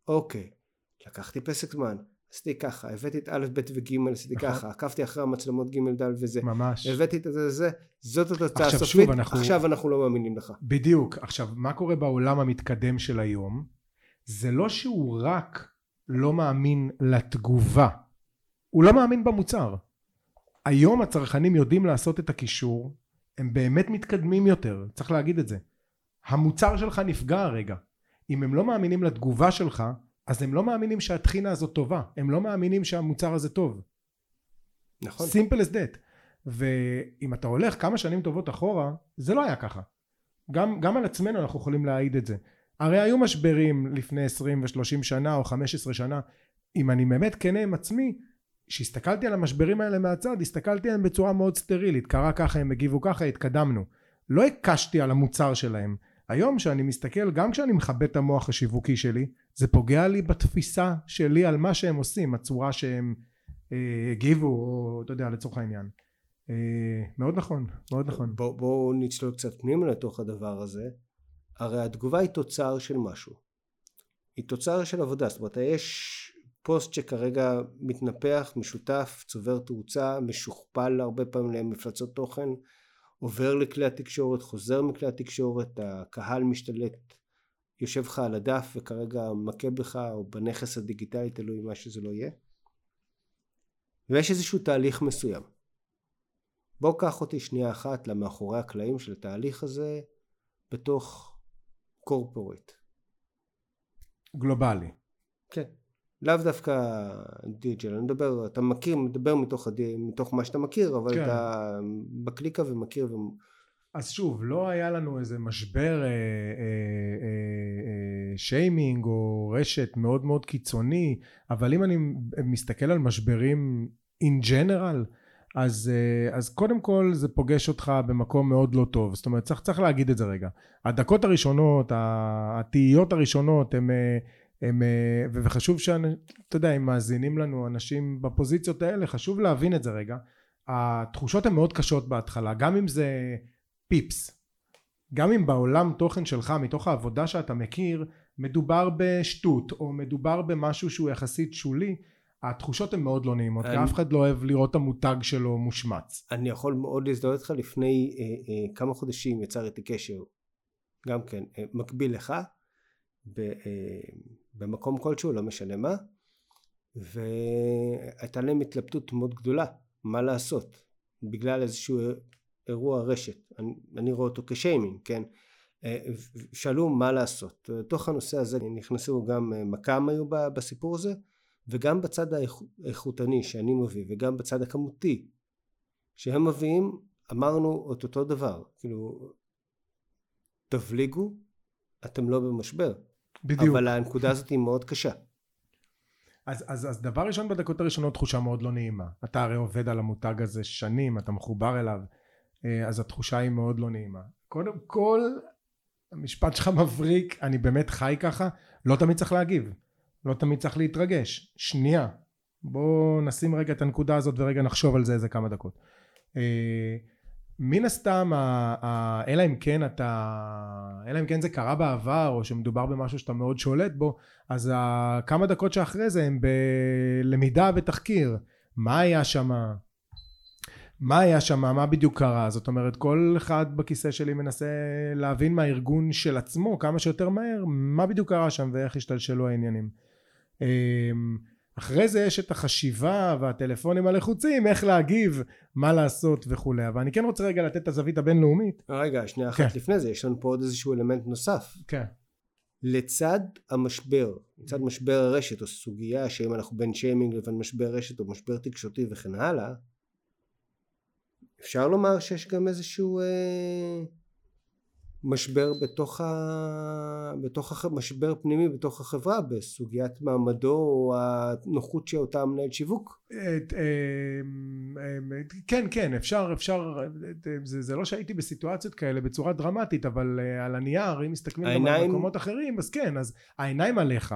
אוקיי, לקחתי פסק זמן, עשיתי ככה, הבאתי את א', ב' וג', עשיתי נכון. ככה, עקבתי אחרי המצלמות ג', ד' וזה, ממש, הבאתי את זה, זה, זאת התוצאה הסופית, אנחנו... עכשיו אנחנו לא מאמינים לך. בדיוק, עכשיו מה קורה בעולם המתקדם של היום? זה לא שהוא רק לא מאמין לתגובה, הוא לא מאמין במוצר. היום הצרכנים יודעים לעשות את הקישור, הם באמת מתקדמים יותר, צריך להגיד את זה. המוצר שלך נפגע הרגע. אם הם לא מאמינים לתגובה שלך, אז הם לא מאמינים שהטחינה הזאת טובה, הם לא מאמינים שהמוצר הזה טוב. נכון. simple as that. ואם אתה הולך כמה שנים טובות אחורה, זה לא היה ככה. גם, גם על עצמנו אנחנו יכולים להעיד את זה. הרי היו משברים לפני 20 ו-30 שנה או 15 שנה. אם אני באמת כנה עם עצמי, כשהסתכלתי על המשברים האלה מהצד, הסתכלתי עליהם בצורה מאוד סטרילית. קרה ככה, הם הגיבו ככה, התקדמנו. לא הקשתי על המוצר שלהם. היום כשאני מסתכל, גם כשאני מכבד את המוח השיווקי שלי, זה פוגע לי בתפיסה שלי על מה שהם עושים, הצורה שהם אה, הגיבו, או אתה יודע, לצורך העניין. אה, מאוד נכון, מאוד נכון. בואו בוא נצלול קצת פנימה לתוך הדבר הזה. הרי התגובה היא תוצר של משהו. היא תוצר של עבודה, זאת אומרת יש פוסט שכרגע מתנפח, משותף, צובר תאוצה, משוכפל הרבה פעמים למפלצות תוכן, עובר לכלי התקשורת, חוזר מכלי התקשורת, הקהל משתלט, יושב לך על הדף וכרגע מכה בך או בנכס הדיגיטלי, תלוי מה שזה לא יהיה. ויש איזשהו תהליך מסוים. בוא קח אותי שנייה אחת למאחורי הקלעים של התהליך הזה בתוך קורפורט. גלובלי. כן. לאו דווקא דיג'ל, אני מדבר, אתה מכיר, מדבר מתוך, הדי, מתוך מה שאתה מכיר, אבל כן. אתה בקליקה ומכיר. ו... אז שוב, לא היה לנו איזה משבר אה, אה, אה, אה, שיימינג או רשת מאוד מאוד קיצוני, אבל אם אני מסתכל על משברים in general, אז, אה, אז קודם כל זה פוגש אותך במקום מאוד לא טוב, זאת אומרת צריך, צריך להגיד את זה רגע. הדקות הראשונות, התהיות הראשונות אה, הם, אה, וחשוב שאתה יודע אם מאזינים לנו אנשים בפוזיציות האלה חשוב להבין את זה רגע. התחושות הן מאוד קשות בהתחלה גם אם זה פיפס. גם אם בעולם תוכן שלך מתוך העבודה שאתה מכיר מדובר בשטות או מדובר במשהו שהוא יחסית שולי התחושות הן מאוד לא נעימות אני... כי אף אחד לא אוהב לראות את המותג שלו מושמץ. אני יכול מאוד להזדהות איתך לפני אה, אה, כמה חודשים יצר איתי קשר גם כן אה, מקביל לך ב, אה, במקום כלשהו, לא משנה מה, והייתה להם התלבטות מאוד גדולה, מה לעשות, בגלל איזשהו אירוע רשת, אני, אני רואה אותו כשיימינג, כן, אה, שאלו מה לעשות, לתוך הנושא הזה נכנסו גם אה, מכ"ם היו בסיפור הזה, וגם בצד האיכותני שאני מביא, וגם בצד הכמותי שהם מביאים, אמרנו את אותו דבר, כאילו, תבליגו, אתם לא במשבר. בדיוק. אבל הנקודה הזאת היא מאוד קשה. אז, אז, אז דבר ראשון בדקות הראשונות תחושה מאוד לא נעימה. אתה הרי עובד על המותג הזה שנים, אתה מחובר אליו, אה, אז התחושה היא מאוד לא נעימה. קודם כל, המשפט שלך מבריק, אני באמת חי ככה, לא תמיד צריך להגיב, לא תמיד צריך להתרגש. שנייה, בוא נשים רגע את הנקודה הזאת ורגע נחשוב על זה איזה כמה דקות. מן הסתם אלא אם כן אתה אלא אם כן זה קרה בעבר או שמדובר במשהו שאתה מאוד שולט בו אז כמה דקות שאחרי זה הם בלמידה ותחקיר. מה היה שם מה היה שם מה בדיוק קרה? זאת אומרת כל אחד בכיסא שלי מנסה להבין מהארגון של עצמו כמה שיותר מהר מה בדיוק קרה שם ואיך השתלשלו העניינים. אמ, אחרי זה יש את החשיבה והטלפונים הלחוצים איך להגיב מה לעשות וכולי. אבל אני כן רוצה רגע לתת את הזווית הבינלאומית. רגע שנייה אחת כן. לפני זה יש לנו פה עוד איזשהו אלמנט נוסף. כן. לצד המשבר לצד משבר הרשת או סוגיה שאם אנחנו בין שיימינג לבין משבר רשת או משבר תקשורתי וכן הלאה אפשר לומר שיש גם איזשהו אה, משבר בתוך, ה... בתוך הח... משבר פנימי בתוך החברה בסוגיית מעמדו או הנוחות שאותה מנהל שיווק. את, אה, אה, כן כן אפשר אפשר זה, זה לא שהייתי בסיטואציות כאלה בצורה דרמטית אבל אה, על הנייר אם מסתכלים העיניים... גם על מקומות אחרים אז כן אז העיניים עליך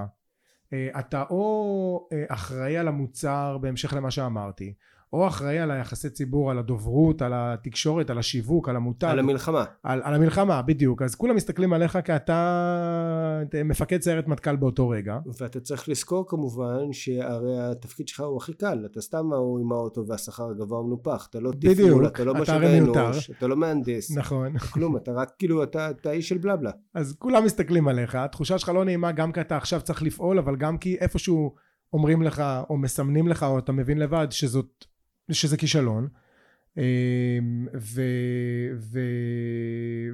אתה או אחראי על המוצר בהמשך למה שאמרתי או אחראי על היחסי ציבור, על הדוברות, על התקשורת, על השיווק, על המותג. על המלחמה. על, על המלחמה, בדיוק. אז כולם מסתכלים עליך כי אתה מפקד סיירת מטכ"ל באותו רגע. ואתה צריך לזכור כמובן שהרי התפקיד שלך הוא הכי קל. אתה סתם ההוא עם האוטו והשכר הגבוה מנופח. אתה לא תפעול, אתה לא משאבי אנוש, אתה לא מהנדס. נכון. כלום, אתה רק כאילו, אתה, אתה איש של בלבלה. אז כולם מסתכלים עליך, התחושה שלך לא נעימה גם כי אתה עכשיו צריך לפעול, אבל גם כי איפשהו אומרים לך, או מסמנים לך, או אתה מבין לבד שזאת שזה כישלון אמ, ו, ו,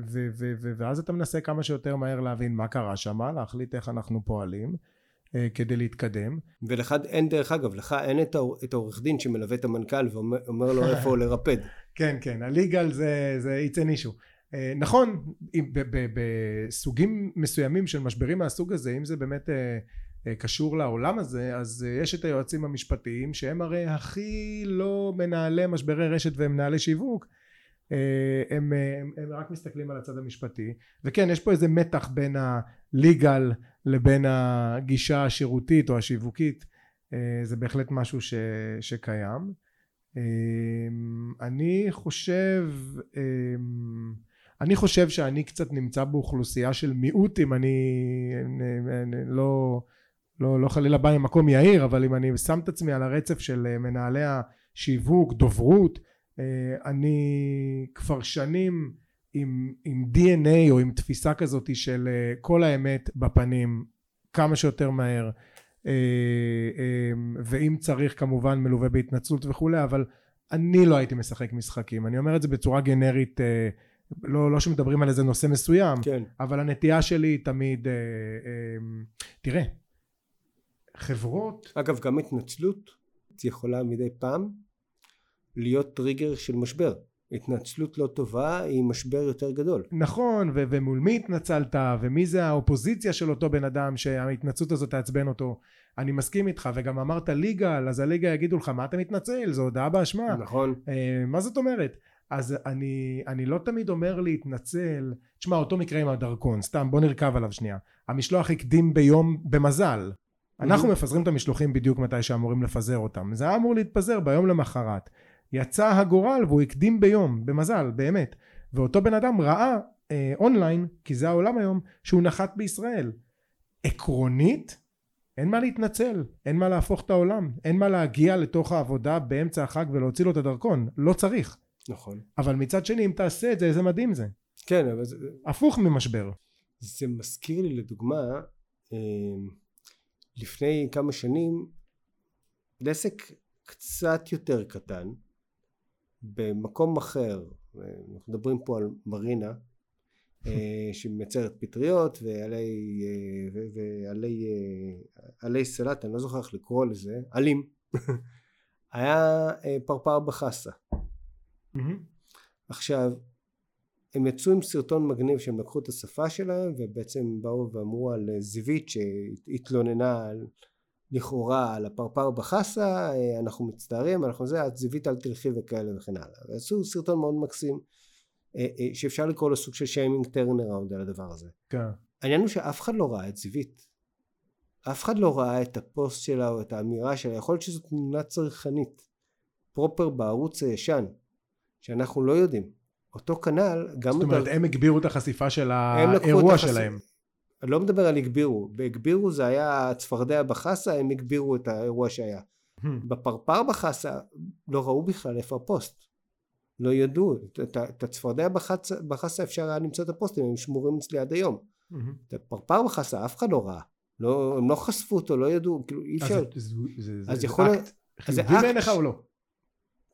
ו, ו, ו, ואז אתה מנסה כמה שיותר מהר להבין מה קרה שם להחליט איך אנחנו פועלים אה, כדי להתקדם. ולך אין דרך אגב, לך אין את העורך דין שמלווה את המנכ"ל ואומר לו איפה לרפד. כן, כן, הליגל זה, זה it's an issue. אה, נכון, בסוגים מסוימים של משברים מהסוג הזה, אם זה באמת אה, קשור לעולם הזה אז אה, יש את היועצים המשפטיים שהם הרי הכי לא מנהלי משברי רשת ומנהלי שיווק אה, הם, הם, הם רק מסתכלים על הצד המשפטי. וכן יש פה איזה מתח בין הליגל לבין הגישה השירותית או השיווקית זה בהחלט משהו ש, שקיים. אני חושב אני חושב שאני קצת נמצא באוכלוסייה של מיעוט אם אני, אני, אני לא, לא, לא חלילה בא ממקום יאיר אבל אם אני שם את עצמי על הרצף של אה, מנהלי השיווק דוברות אה, אני כבר שנים עם, עם DNA או עם תפיסה כזאת של אה, כל האמת בפנים כמה שיותר מהר ואם צריך כמובן מלווה בהתנצלות וכולי אבל אני לא הייתי משחק משחקים אני אומר את זה בצורה גנרית לא, לא שמדברים על איזה נושא מסוים כן. אבל הנטייה שלי היא תמיד אה, אה, תראה חברות. אגב גם התנצלות יכולה מדי פעם להיות טריגר של משבר. התנצלות לא טובה היא משבר יותר גדול. נכון ו- ומול מי התנצלת ומי זה האופוזיציה של אותו בן אדם שההתנצלות הזאת תעצבן אותו. אני מסכים איתך וגם אמרת ליגה אז הליגה יגידו לך מה אתה מתנצל? זו הודעה באשמה. נכון. אה, מה זאת אומרת? אז אני, אני לא תמיד אומר להתנצל. תשמע אותו מקרה עם הדרכון סתם בוא נרכב עליו שנייה. המשלוח הקדים ביום במזל אנחנו מפזרים את המשלוחים בדיוק מתי שאמורים לפזר אותם. זה היה אמור להתפזר ביום למחרת. יצא הגורל והוא הקדים ביום במזל באמת. ואותו בן אדם ראה אה, אונליין כי זה העולם היום שהוא נחת בישראל. עקרונית אין מה להתנצל אין מה להפוך את העולם אין מה להגיע לתוך העבודה באמצע החג ולהוציא לו את הדרכון. לא צריך. נכון. אבל מצד שני אם תעשה את זה איזה מדהים זה. כן אבל זה הפוך ממשבר. זה מזכיר לי לדוגמה אה, לפני כמה שנים לעסק קצת יותר קטן במקום אחר אנחנו מדברים פה על מרינה אה, שמייצרת פטריות ועלי אה, ועלי עלי סלט אני לא זוכר איך לקרוא לזה עלים. היה פרפר בחסה. עכשיו הם יצאו עם סרטון מגניב שהם לקחו את השפה שלהם ובעצם באו ואמרו על זיווית שהתלוננה על לכאורה על הפרפר בחסה אנחנו מצטערים אנחנו זה את זיווית אל תלכי וכאלה וכן הלאה. ועשו סרטון מאוד מקסים אה, אה, שאפשר לקרוא לו סוג של שיימינג turnaround על הדבר הזה. כן. העניין הוא שאף אחד לא ראה את זיווית אף אחד לא ראה את הפוסט שלה או את האמירה שלה. יכול להיות שזו תמונה צרכנית פרופר בערוץ הישן שאנחנו לא יודעים אותו כנ"ל גם זאת אומרת הם הגבירו את החשיפה של האירוע שלהם. אני לא מדבר על הגבירו. בהגבירו זה היה צפרדע בחסה הם הגבירו את האירוע שהיה. Hmm. בפרפר בחסה לא ראו בכלל איפה הפוסט. לא ידעו. את הצפרדע בחסה, בחסה אפשר היה למצוא את הפוסטים הם שמורים אצלי עד היום. Hmm. את הפרפר בחסה אף אחד לא ראה. לא, הם לא חשפו אותו לא ידעו כאילו אי אפשר. אז, זה, זה, אז זה יכול אקט חיובי בעיניך או לא?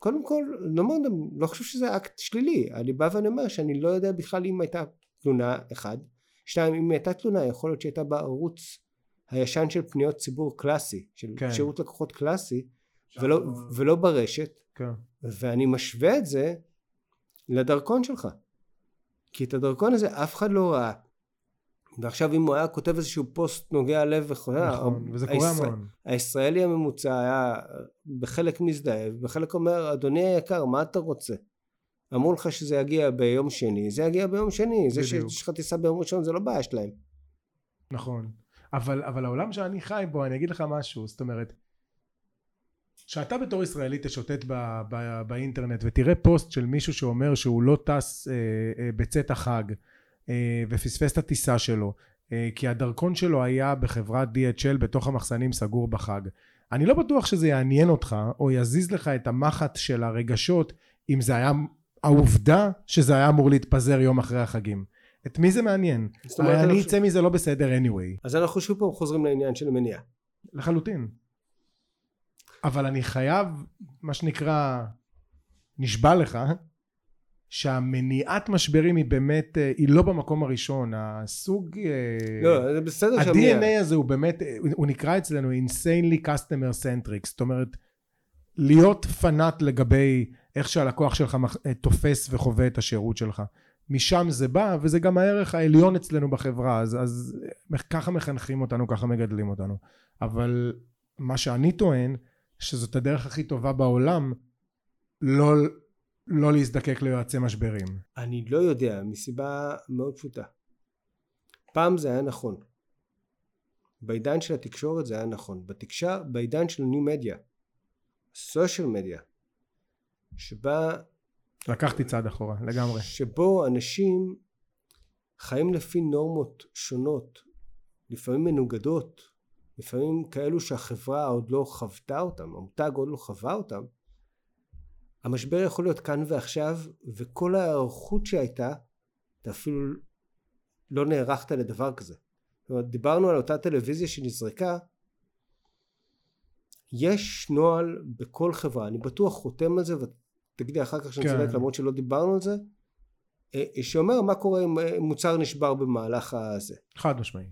קודם כל לא, מאוד, לא חושב שזה אקט שלילי. אני בא ואני אומר שאני לא יודע בכלל אם הייתה תלונה אחד. שתיים אם הייתה תלונה יכול להיות שהייתה בערוץ הישן של פניות ציבור קלאסי של כן. שירות לקוחות קלאסי ולא, ולא ברשת. כן. ואני משווה את זה לדרכון שלך. כי את הדרכון הזה אף אחד לא ראה ועכשיו אם הוא היה כותב איזשהו פוסט נוגע לב וחולה נכון, וזה קורה הישראל, המון. הישראלי הממוצע היה בחלק מזדהה ובחלק אומר אדוני היקר מה אתה רוצה? אמרו לך שזה יגיע ביום שני זה יגיע ביום שני זה שיש לך טיסה ביום ראשון זה לא בעיה שלהם. נכון. אבל, אבל העולם שאני חי בו אני אגיד לך משהו זאת אומרת שאתה בתור ישראלי תשוטט ב, ב, באינטרנט ותראה פוסט של מישהו שאומר שהוא לא טס אה, אה, בצאת החג אה, ופספס את הטיסה שלו אה, כי הדרכון שלו היה בחברת DHL בתוך המחסנים סגור בחג. אני לא בטוח שזה יעניין אותך או יזיז לך את המחט של הרגשות אם זה היה העובדה שזה היה אמור להתפזר יום אחרי החגים. את מי זה מעניין? הרי אני אצא מזה לא בסדר anyway. אז אנחנו שוב פעם חוזרים לעניין של המניעה לחלוטין. אבל אני חייב מה שנקרא נשבע לך שהמניעת משברים היא באמת אה, היא לא במקום הראשון. הסוג אה, לא זה בסדר ה-DNA הזה הוא באמת הוא נקרא אצלנו insanely customer centric. זאת אומרת להיות פנאט לגבי איך שהלקוח שלך אה, תופס וחווה את השירות שלך. משם זה בא וזה גם הערך העליון אצלנו בחברה. אז, אז ככה מחנכים אותנו ככה מגדלים אותנו. אבל מה שאני טוען שזאת הדרך הכי טובה בעולם לא לא להזדקק ליועצי משברים? אני לא יודע, מסיבה מאוד פשוטה. פעם זה היה נכון. בעידן של התקשורת זה היה נכון. בתקשר, בעידן של ניו מדיה, סושיאל מדיה, שבה לקחתי צעד אחורה, לגמרי. שבו אנשים חיים לפי נורמות שונות, לפעמים מנוגדות, לפעמים כאלו שהחברה עוד לא חוותה אותם, המותג עוד לא חווה אותם, המשבר יכול להיות כאן ועכשיו, וכל ההיערכות שהייתה, אתה אפילו לא נערכת לדבר כזה. זאת אומרת, דיברנו על אותה טלוויזיה שנזרקה, יש נוהל בכל חברה, אני בטוח חותם על זה, ותגידי אחר כך שאני כן. למרות שלא דיברנו על זה, אה, שאומר מה קורה אם אה, מוצר נשבר במהלך הזה. חד משמעי.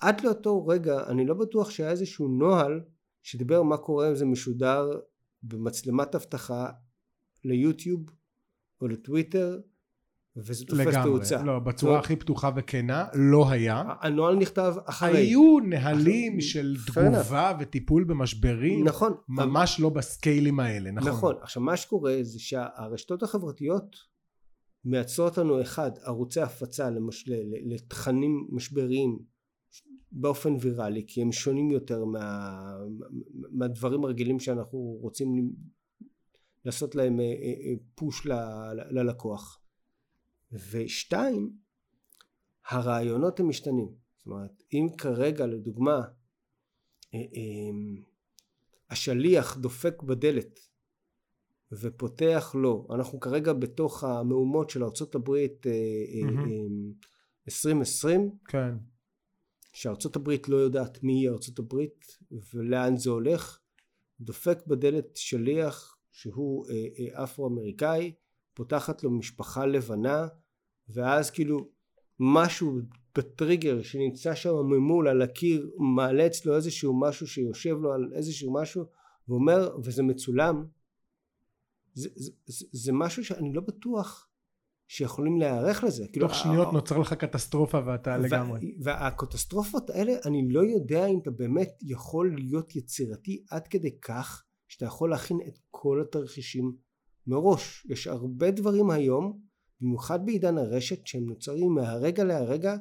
עד לאותו רגע אני לא בטוח שהיה איזשהו נוהל שדיבר מה קורה אם זה משודר במצלמת אבטחה ליוטיוב או לטוויטר וזה תופס תאוצה. לגמרי, לא, בצורה הכי פתוחה וכנה, לא היה. הנוהל נכתב אחרי. היו נהלים של תגובה וטיפול במשברים, נכון. ממש לא בסקיילים האלה, נכון. נכון, עכשיו מה שקורה זה שהרשתות החברתיות מייצרות לנו אחד, ערוצי הפצה למש... לתכנים משבריים באופן ויראלי, כי הם שונים יותר מה... מהדברים הרגילים שאנחנו רוצים לעשות להם אה, אה, אה, פוש ללקוח. ושתיים, הרעיונות הם משתנים. זאת אומרת, אם כרגע לדוגמה השליח דופק בדלת ופותח לו, אנחנו כרגע בתוך המהומות של ארה"ב mm-hmm. 2020, כן. שארצות הברית לא יודעת מי היא ארצות הברית ולאן זה הולך, דופק בדלת שליח שהוא אפרו-אמריקאי פותחת לו משפחה לבנה ואז כאילו משהו בטריגר שנמצא שם ממול על הקיר מעלה אצלו איזשהו משהו שיושב לו על איזשהו משהו ואומר וזה מצולם זה, זה, זה, זה משהו שאני לא בטוח שיכולים להיערך לזה. כאילו, תוך כאילו, שניות נוצר לך קטסטרופה ואתה ו- לגמרי. והקטסטרופות האלה אני לא יודע אם אתה באמת יכול להיות יצירתי עד כדי כך שאתה יכול להכין את כל התרחישים מראש. יש הרבה דברים היום, במיוחד בעידן הרשת, שהם נוצרים מהרגע להרגע,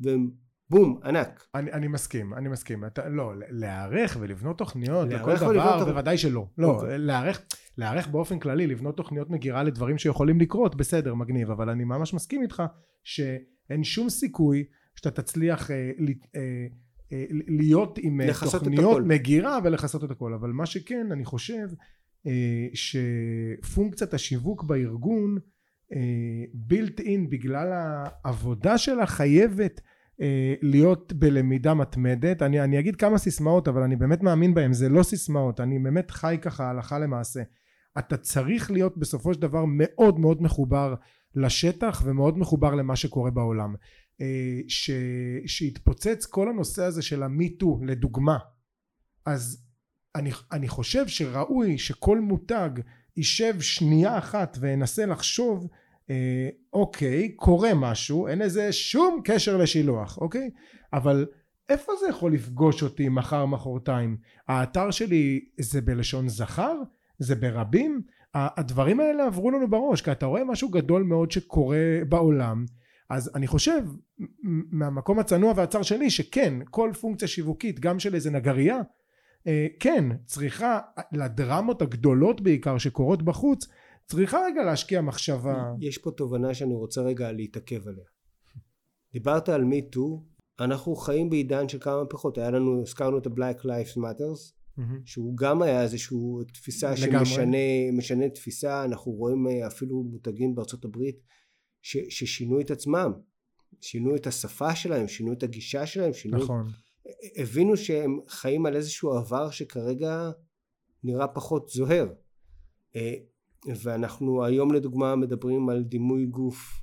והם בום, ענק. אני, אני מסכים, אני מסכים. אתה, לא, להיערך ולבנות תוכניות לכל דבר, בוודאי שלא. לא, אוקיי. להיערך, להיערך באופן כללי, לבנות תוכניות מגירה לדברים שיכולים לקרות, בסדר, מגניב, אבל אני ממש מסכים איתך שאין שום סיכוי שאתה תצליח אה, אה, אה, להיות עם אה, תוכניות מגירה ולכסות את הכל. אבל מה שכן, אני חושב אה, שפונקציית השיווק בארגון בילט אה, אין בגלל העבודה שלה חייבת אה, להיות בלמידה מתמדת. אני, אני אגיד כמה סיסמאות אבל אני באמת מאמין בהם. זה לא סיסמאות. אני באמת חי ככה הלכה למעשה. אתה צריך להיות בסופו של דבר מאוד מאוד מחובר לשטח ומאוד מחובר למה שקורה בעולם ש, שהתפוצץ כל הנושא הזה של המיטו לדוגמה. אז אני, אני חושב שראוי שכל מותג יישב שנייה אחת וינסה לחשוב אה, אוקיי קורה משהו אין לזה שום קשר לשילוח אוקיי? אבל איפה זה יכול לפגוש אותי מחר מחרתיים? האתר שלי זה בלשון זכר? זה ברבים? הדברים האלה עברו לנו בראש כי אתה רואה משהו גדול מאוד שקורה בעולם אז אני חושב מהמקום הצנוע והצר שלי שכן כל פונקציה שיווקית גם של איזה נגרייה אה, כן צריכה לדרמות הגדולות בעיקר שקורות בחוץ צריכה רגע להשקיע מחשבה. יש פה תובנה שאני רוצה רגע להתעכב עליה. דיברת על מיטו אנחנו חיים בעידן של כמה מהפכות היה לנו הזכרנו את ה-Black Lives Matters mm-hmm. שהוא גם היה איזושהי תפיסה שמשנה תפיסה. אנחנו רואים אה, אפילו מותגים בארצות הברית ש, ששינו את עצמם. שינו את השפה שלהם שינו את הגישה שלהם שינו נכון. הבינו שהם חיים על איזשהו עבר שכרגע נראה פחות זוהר. אה, ואנחנו היום לדוגמה מדברים על דימוי גוף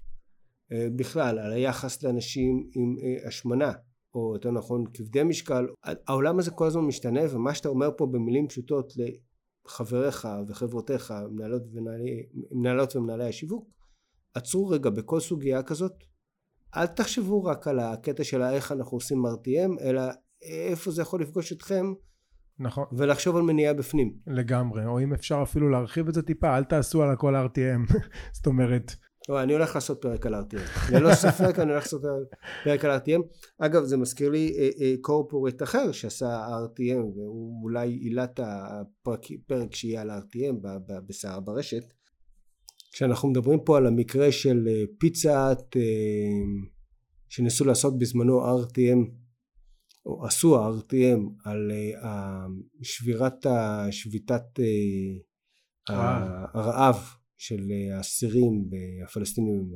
אה, בכלל על היחס לאנשים עם אה, השמנה או יותר נכון כבדי משקל. העולם הזה כל הזמן משתנה ומה שאתה אומר פה במילים פשוטות לחבריך וחברותיך מנהלות, ומנהלי, מנהלות ומנהלי השיווק עצרו רגע בכל סוגיה כזאת אל תחשבו רק על הקטע של איך אנחנו עושים RTM, אלא איפה זה יכול לפגוש אתכם. נכון. ולחשוב על מניעה בפנים. לגמרי, או אם אפשר אפילו להרחיב את זה טיפה, אל תעשו על הכל RTM. זאת אומרת... לא, אני הולך לעשות פרק על RTM. ללא ספק אני הולך לעשות פרק על RTM. אגב, זה מזכיר לי קורפורט אה, אה, אחר שעשה RTM, והוא אולי עילת הפרק שיהיה על RTM בסער ברשת. כשאנחנו מדברים פה על המקרה של אה, פיצת שניסו לעשות בזמנו RTM או עשו RTM על שבירת השביתת הרעב של האסירים הפלסטינים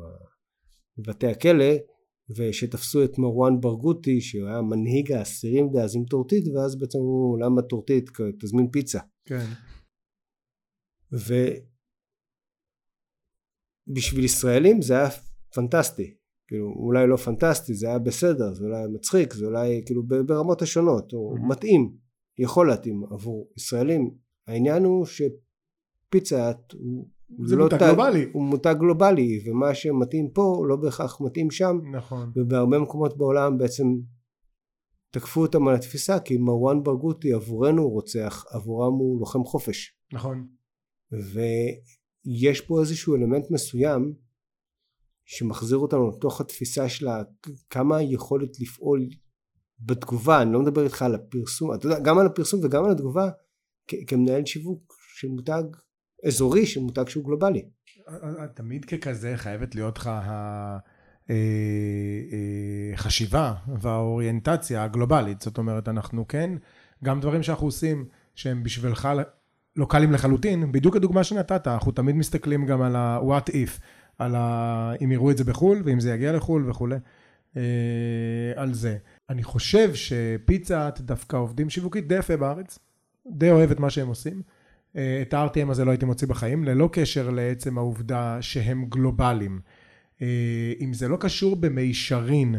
בבתי הכלא ושתפסו את מרואן ברגותי שהוא היה מנהיג האסירים דאז עם טורטית ואז בעצם אמרו למה טורטית? תזמין פיצה. כן ובשביל ישראלים זה היה פנטסטי כאילו אולי לא פנטסטי זה היה בסדר זה אולי מצחיק זה אולי כאילו ברמות השונות הוא mm-hmm. מתאים יכול להתאים עבור ישראלים העניין הוא שפיצה הוא זה לא מותג ת... גלובלי. הוא מותג גלובלי, ומה שמתאים פה לא בהכרח מתאים שם. נכון. ובהרבה מקומות בעולם בעצם תקפו אותם על התפיסה, כי מרואן ברגותי עבורנו הוא רוצח, עבורם הוא לוחם חופש. נכון. ויש פה איזשהו אלמנט מסוים שמחזיר אותנו לתוך התפיסה של כמה היכולת לפעול בתגובה, אני לא מדבר איתך על הפרסום, אתה יודע, גם על הפרסום וגם על התגובה, כמנהל שיווק של מותג אזורי של מותג שהוא גלובלי. תמיד ככזה חייבת להיות לך החשיבה אה, אה, והאוריינטציה הגלובלית. זאת אומרת, אנחנו כן, גם דברים שאנחנו עושים שהם בשבילך לוקאליים לחלוטין, בדיוק הדוגמה שנתת, אנחנו תמיד מסתכלים גם על ה-what if, על ה... אם יראו את זה בחו"ל ואם זה יגיע לחו"ל וכולי, אה, על זה. אני חושב שפיצה דווקא עובדים שיווקית די יפה בארץ, די אוהב את מה שהם עושים. אה, את ה-RTM הזה לא הייתי מוציא בחיים, ללא קשר לעצם העובדה שהם גלובליים. אה, אם זה לא קשור במישרין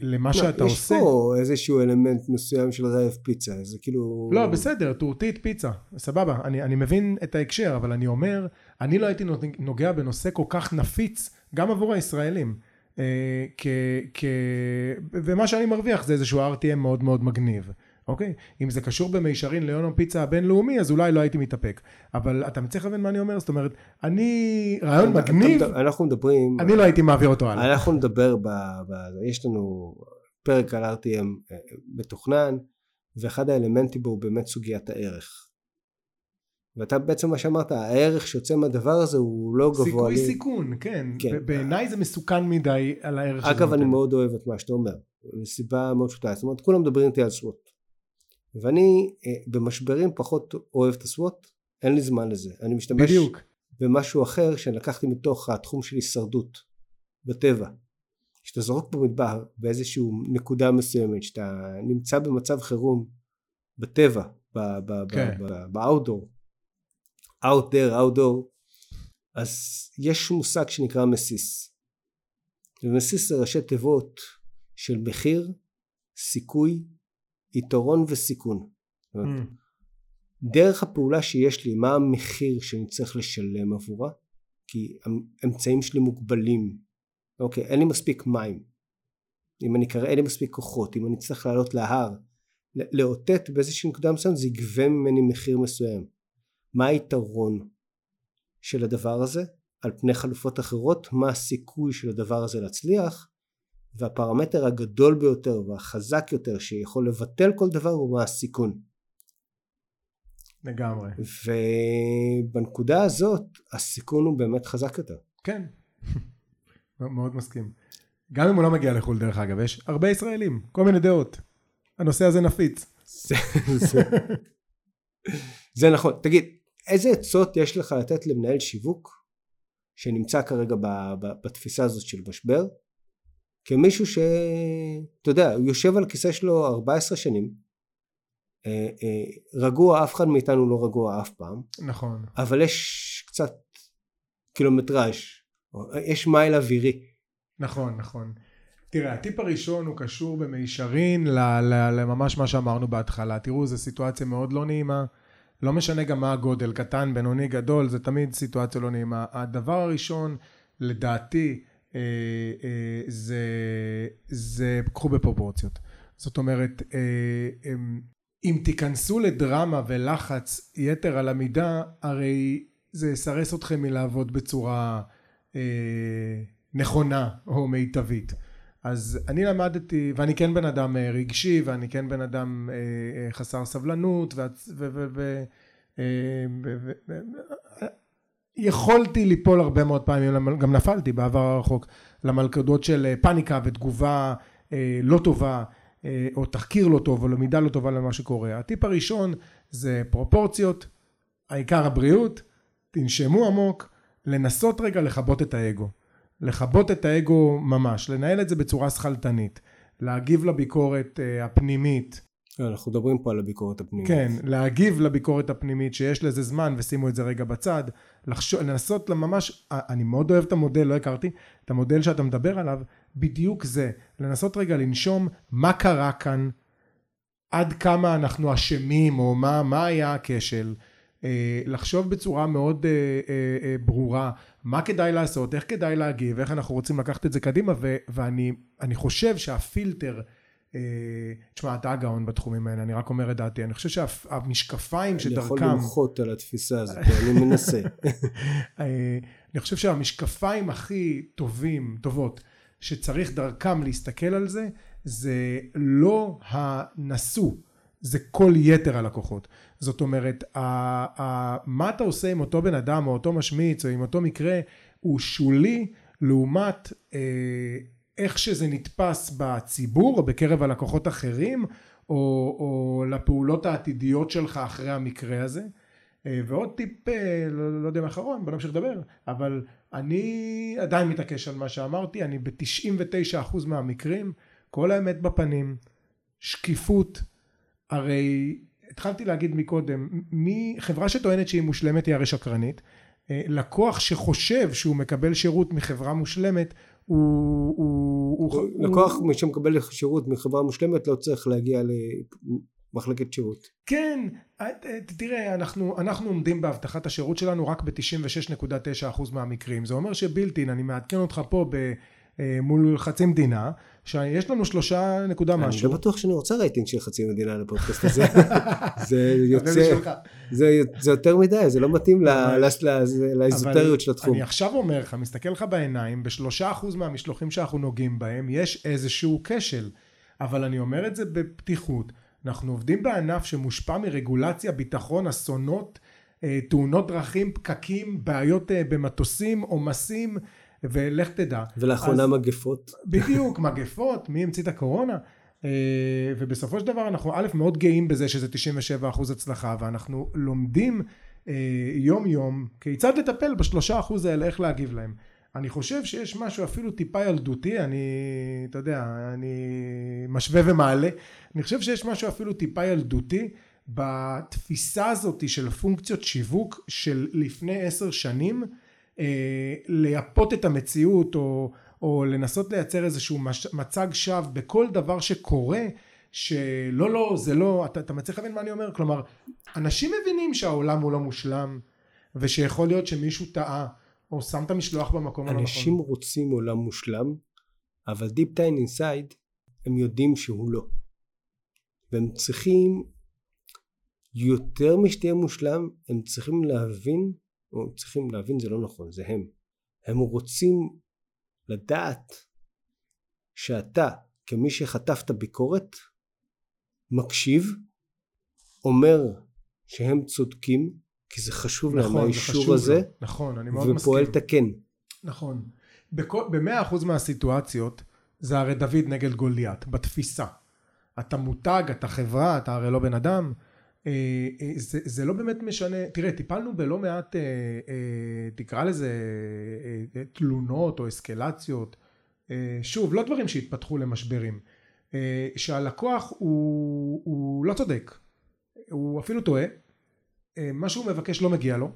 למה לא, שאתה יש עושה... יש פה איזשהו אלמנט מסוים של רעב פיצה, זה כאילו... לא, בסדר, טורטית פיצה, סבבה, אני, אני מבין את ההקשר, אבל אני אומר, אני לא הייתי נוגע בנושא כל כך נפיץ, גם עבור הישראלים. כ, כ, ומה שאני מרוויח זה איזשהו RTM מאוד מאוד מגניב. אוקיי? אם זה קשור במישרין ליום הפיצה הבינלאומי, אז אולי לא הייתי מתאפק. אבל אתה מצליח להבין מה אני אומר? זאת אומרת, אני... רעיון מגניב, אנחנו מדברים... אני לא הייתי מעביר אותו הלאה. אנחנו נדבר ב... ב... יש לנו פרק על RTM אה, מתוכנן, ואחד האלמנטים בו הוא באמת סוגיית הערך. ואתה בעצם מה שאמרת, הערך שיוצא מהדבר הזה הוא לא גבוה. סיכוי לי. סיכון, כן. כן. בעיניי זה מסוכן מדי על הערך. אגב, אני מאוד אוהב את מה שאתה אומר. מסיבה מאוד פשוטה. זאת אומרת, כולם מדברים איתי על סוואט. ואני אה, במשברים פחות אוהב את הסוואט, אין לי זמן לזה. אני משתמש בדיוק. במשהו אחר שלקחתי מתוך התחום של הישרדות בטבע. כשאתה זורק במדבר באיזושהי נקודה מסוימת, שאתה נמצא במצב חירום בטבע, באאוטדור, out there, outdoor, אז יש מושג שנקרא מסיס. ומסיס זה ראשי תיבות של מחיר, סיכוי, יתרון וסיכון. Mm. דרך הפעולה שיש לי, מה המחיר שאני צריך לשלם עבורה? כי האמצעים שלי מוגבלים. אוקיי, אין לי מספיק מים. אם אני קרא, אין לי מספיק כוחות. אם אני צריך לעלות להר, לאותת באיזושהי נקודה מסוימת, זה יגבה ממני מחיר מסוים. מה היתרון של הדבר הזה על פני חלופות אחרות? מה הסיכוי של הדבר הזה להצליח? והפרמטר הגדול ביותר והחזק יותר שיכול לבטל כל דבר הוא הסיכון. לגמרי. ובנקודה הזאת הסיכון הוא באמת חזק יותר. כן, מאוד מסכים. גם אם הוא לא מגיע לחו"ל דרך אגב, יש הרבה ישראלים, כל מיני דעות. הנושא הזה נפיץ. זה, זה, זה נכון. תגיד, איזה עצות יש לך לתת למנהל שיווק שנמצא כרגע בתפיסה הזאת של משבר כמישהו שאתה יודע הוא יושב על כיסא שלו 14 שנים אה, אה, רגוע אף אחד מאיתנו לא רגוע אף פעם. נכון. אבל יש קצת קילומטראז' יש מייל אווירי. נכון נכון. תראה הטיפ הראשון הוא קשור במישרין לממש מה שאמרנו בהתחלה. תראו זו סיטואציה מאוד לא נעימה. לא משנה גם מה הגודל קטן בינוני גדול זה תמיד סיטואציה לא נעימה. הדבר הראשון לדעתי זה, זה קחו בפרופורציות. זאת אומרת, אה, אם תיכנסו לדרמה ולחץ יתר על המידה, הרי זה יסרס אתכם מלעבוד בצורה נכונה או מיטבית. אז אני למדתי, ואני כן בן אדם רגשי, ואני כן בן אדם חסר סבלנות, יכולתי ליפול הרבה מאוד פעמים, גם נפלתי בעבר הרחוק, למלכודות של פאניקה ותגובה לא טובה, או תחקיר לא טוב, או למידה לא טובה למה שקורה. הטיפ הראשון זה פרופורציות, העיקר הבריאות, תנשמו עמוק, לנסות רגע לכבות את האגו. לכבות את האגו ממש, לנהל את זה בצורה שכלתנית, להגיב לביקורת הפנימית. אנחנו מדברים פה על הביקורת הפנימית. כן, להגיב לביקורת הפנימית שיש לזה זמן ושימו את זה רגע בצד, לחשוב, לנסות ממש, אני מאוד אוהב את המודל, לא הכרתי, את המודל שאתה מדבר עליו, בדיוק זה, לנסות רגע לנשום מה קרה כאן, עד כמה אנחנו אשמים או מה, מה היה הכשל, אה, לחשוב בצורה מאוד אה, אה, ברורה מה כדאי לעשות, איך כדאי להגיב, איך אנחנו רוצים לקחת את זה קדימה ו, ואני חושב שהפילטר תשמע אתה הגאון בתחומים האלה אני רק אומר את דעתי. אני חושב שהמשקפיים שדרכם אני יכול למחות על התפיסה הזאת אני מנסה. אני חושב שהמשקפיים הכי טובים טובות שצריך דרכם להסתכל על זה זה לא הנשוא זה כל יתר הלקוחות. זאת אומרת ה, ה, מה אתה עושה עם אותו בן אדם או אותו משמיץ או עם אותו מקרה הוא שולי לעומת אה, איך שזה נתפס בציבור או בקרב הלקוחות אחרים או, או לפעולות העתידיות שלך אחרי המקרה הזה. אה, ועוד טיפ אה, לא, לא יודע אם אחרון בוא נמשיך לדבר אבל אני עדיין מתעקש על מה שאמרתי אני ב-99% מהמקרים כל האמת בפנים שקיפות. הרי התחלתי להגיד מקודם, מי, חברה שטוענת שהיא מושלמת היא הרי שקרנית, אה, לקוח שחושב שהוא מקבל שירות מחברה מושלמת הוא... הוא, הוא לקוח הוא... שמקבל שירות מחברה מושלמת לא צריך להגיע למחלקת שירות. כן, אה, אה, תראה אנחנו, אנחנו עומדים בהבטחת השירות שלנו רק ב-96.9% מהמקרים זה אומר שבילטין אני מעדכן אותך פה ב... מול חצי מדינה שיש לנו שלושה נקודה משהו. אני לא בטוח שאני רוצה רייטינג של חצי מדינה לפודקאסט הזה. זה יוצא, זה, זה יותר מדי, זה לא מתאים לאזוטריות של התחום. אני עכשיו אומר לך, מסתכל לך בעיניים, בשלושה אחוז מהמשלוחים שאנחנו נוגעים בהם, יש איזשהו כשל. אבל אני אומר את זה בפתיחות. אנחנו עובדים בענף שמושפע מרגולציה, ביטחון, אסונות, אה, תאונות דרכים, פקקים, בעיות אה, במטוסים, עומסים. ולך תדע. ולאחרונה אז, מגפות. בדיוק, מגפות, מי המציא את הקורונה? אה, ובסופו של דבר אנחנו א' מאוד גאים בזה שזה 97% הצלחה ואנחנו לומדים אה, יום יום כיצד לטפל בשלושה אחוז האלה איך להגיב להם. אני חושב שיש משהו אפילו טיפה ילדותי, אני, אתה יודע, אני משווה ומעלה, אני חושב שיש משהו אפילו טיפה ילדותי בתפיסה הזאת של פונקציות שיווק של לפני עשר שנים לייפות את המציאות או, או לנסות לייצר איזשהו מש, מצג שווא בכל דבר שקורה שלא לא זה לא אתה, אתה מצליח להבין מה אני אומר כלומר אנשים מבינים שהעולם הוא לא מושלם ושיכול להיות שמישהו טעה או שם את המשלוח במקום הלא נכון. אנשים רוצים עולם מושלם אבל deep down inside הם יודעים שהוא לא והם צריכים יותר משתהיה מושלם הם צריכים להבין צריכים להבין זה לא נכון, זה הם. הם רוצים לדעת שאתה כמי שחטף את הביקורת מקשיב, אומר שהם צודקים כי זה חשוב נכון, להם האישור הזה. נכון, אני מאוד ופועל תקן. נכון. במאה אחוז מהסיטואציות זה הרי דוד נגד גוליית בתפיסה. אתה מותג, אתה חברה, אתה הרי לא בן אדם זה, זה לא באמת משנה, תראה טיפלנו בלא מעט אה, תקרא לזה תלונות או אסקלציות, שוב לא דברים שהתפתחו למשברים, שהלקוח הוא, הוא לא צודק, הוא אפילו טועה, מה שהוא מבקש לא מגיע לו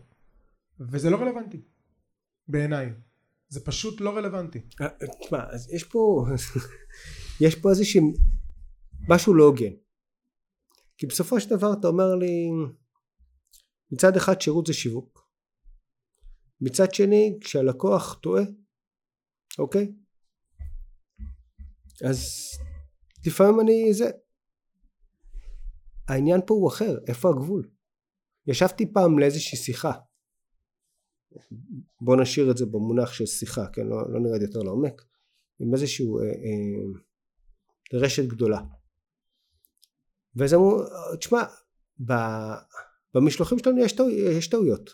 וזה לא רלוונטי. בעיניי, זה פשוט לא רלוונטי. תשמע, אז יש פה, יש פה איזשהו משהו לא הוגן. כי בסופו של דבר אתה אומר לי מצד אחד שירות זה שיווק מצד שני כשהלקוח טועה אוקיי? אז לפעמים אני זה. העניין פה הוא אחר איפה הגבול? ישבתי פעם לאיזושהי שיחה. בוא נשאיר את זה במונח של שיחה כן? לא, לא נרד יותר לעומק. עם איזשהו אה, אה, רשת גדולה ואז אמרו תשמע במשלוחים שלנו יש, טעו, יש טעויות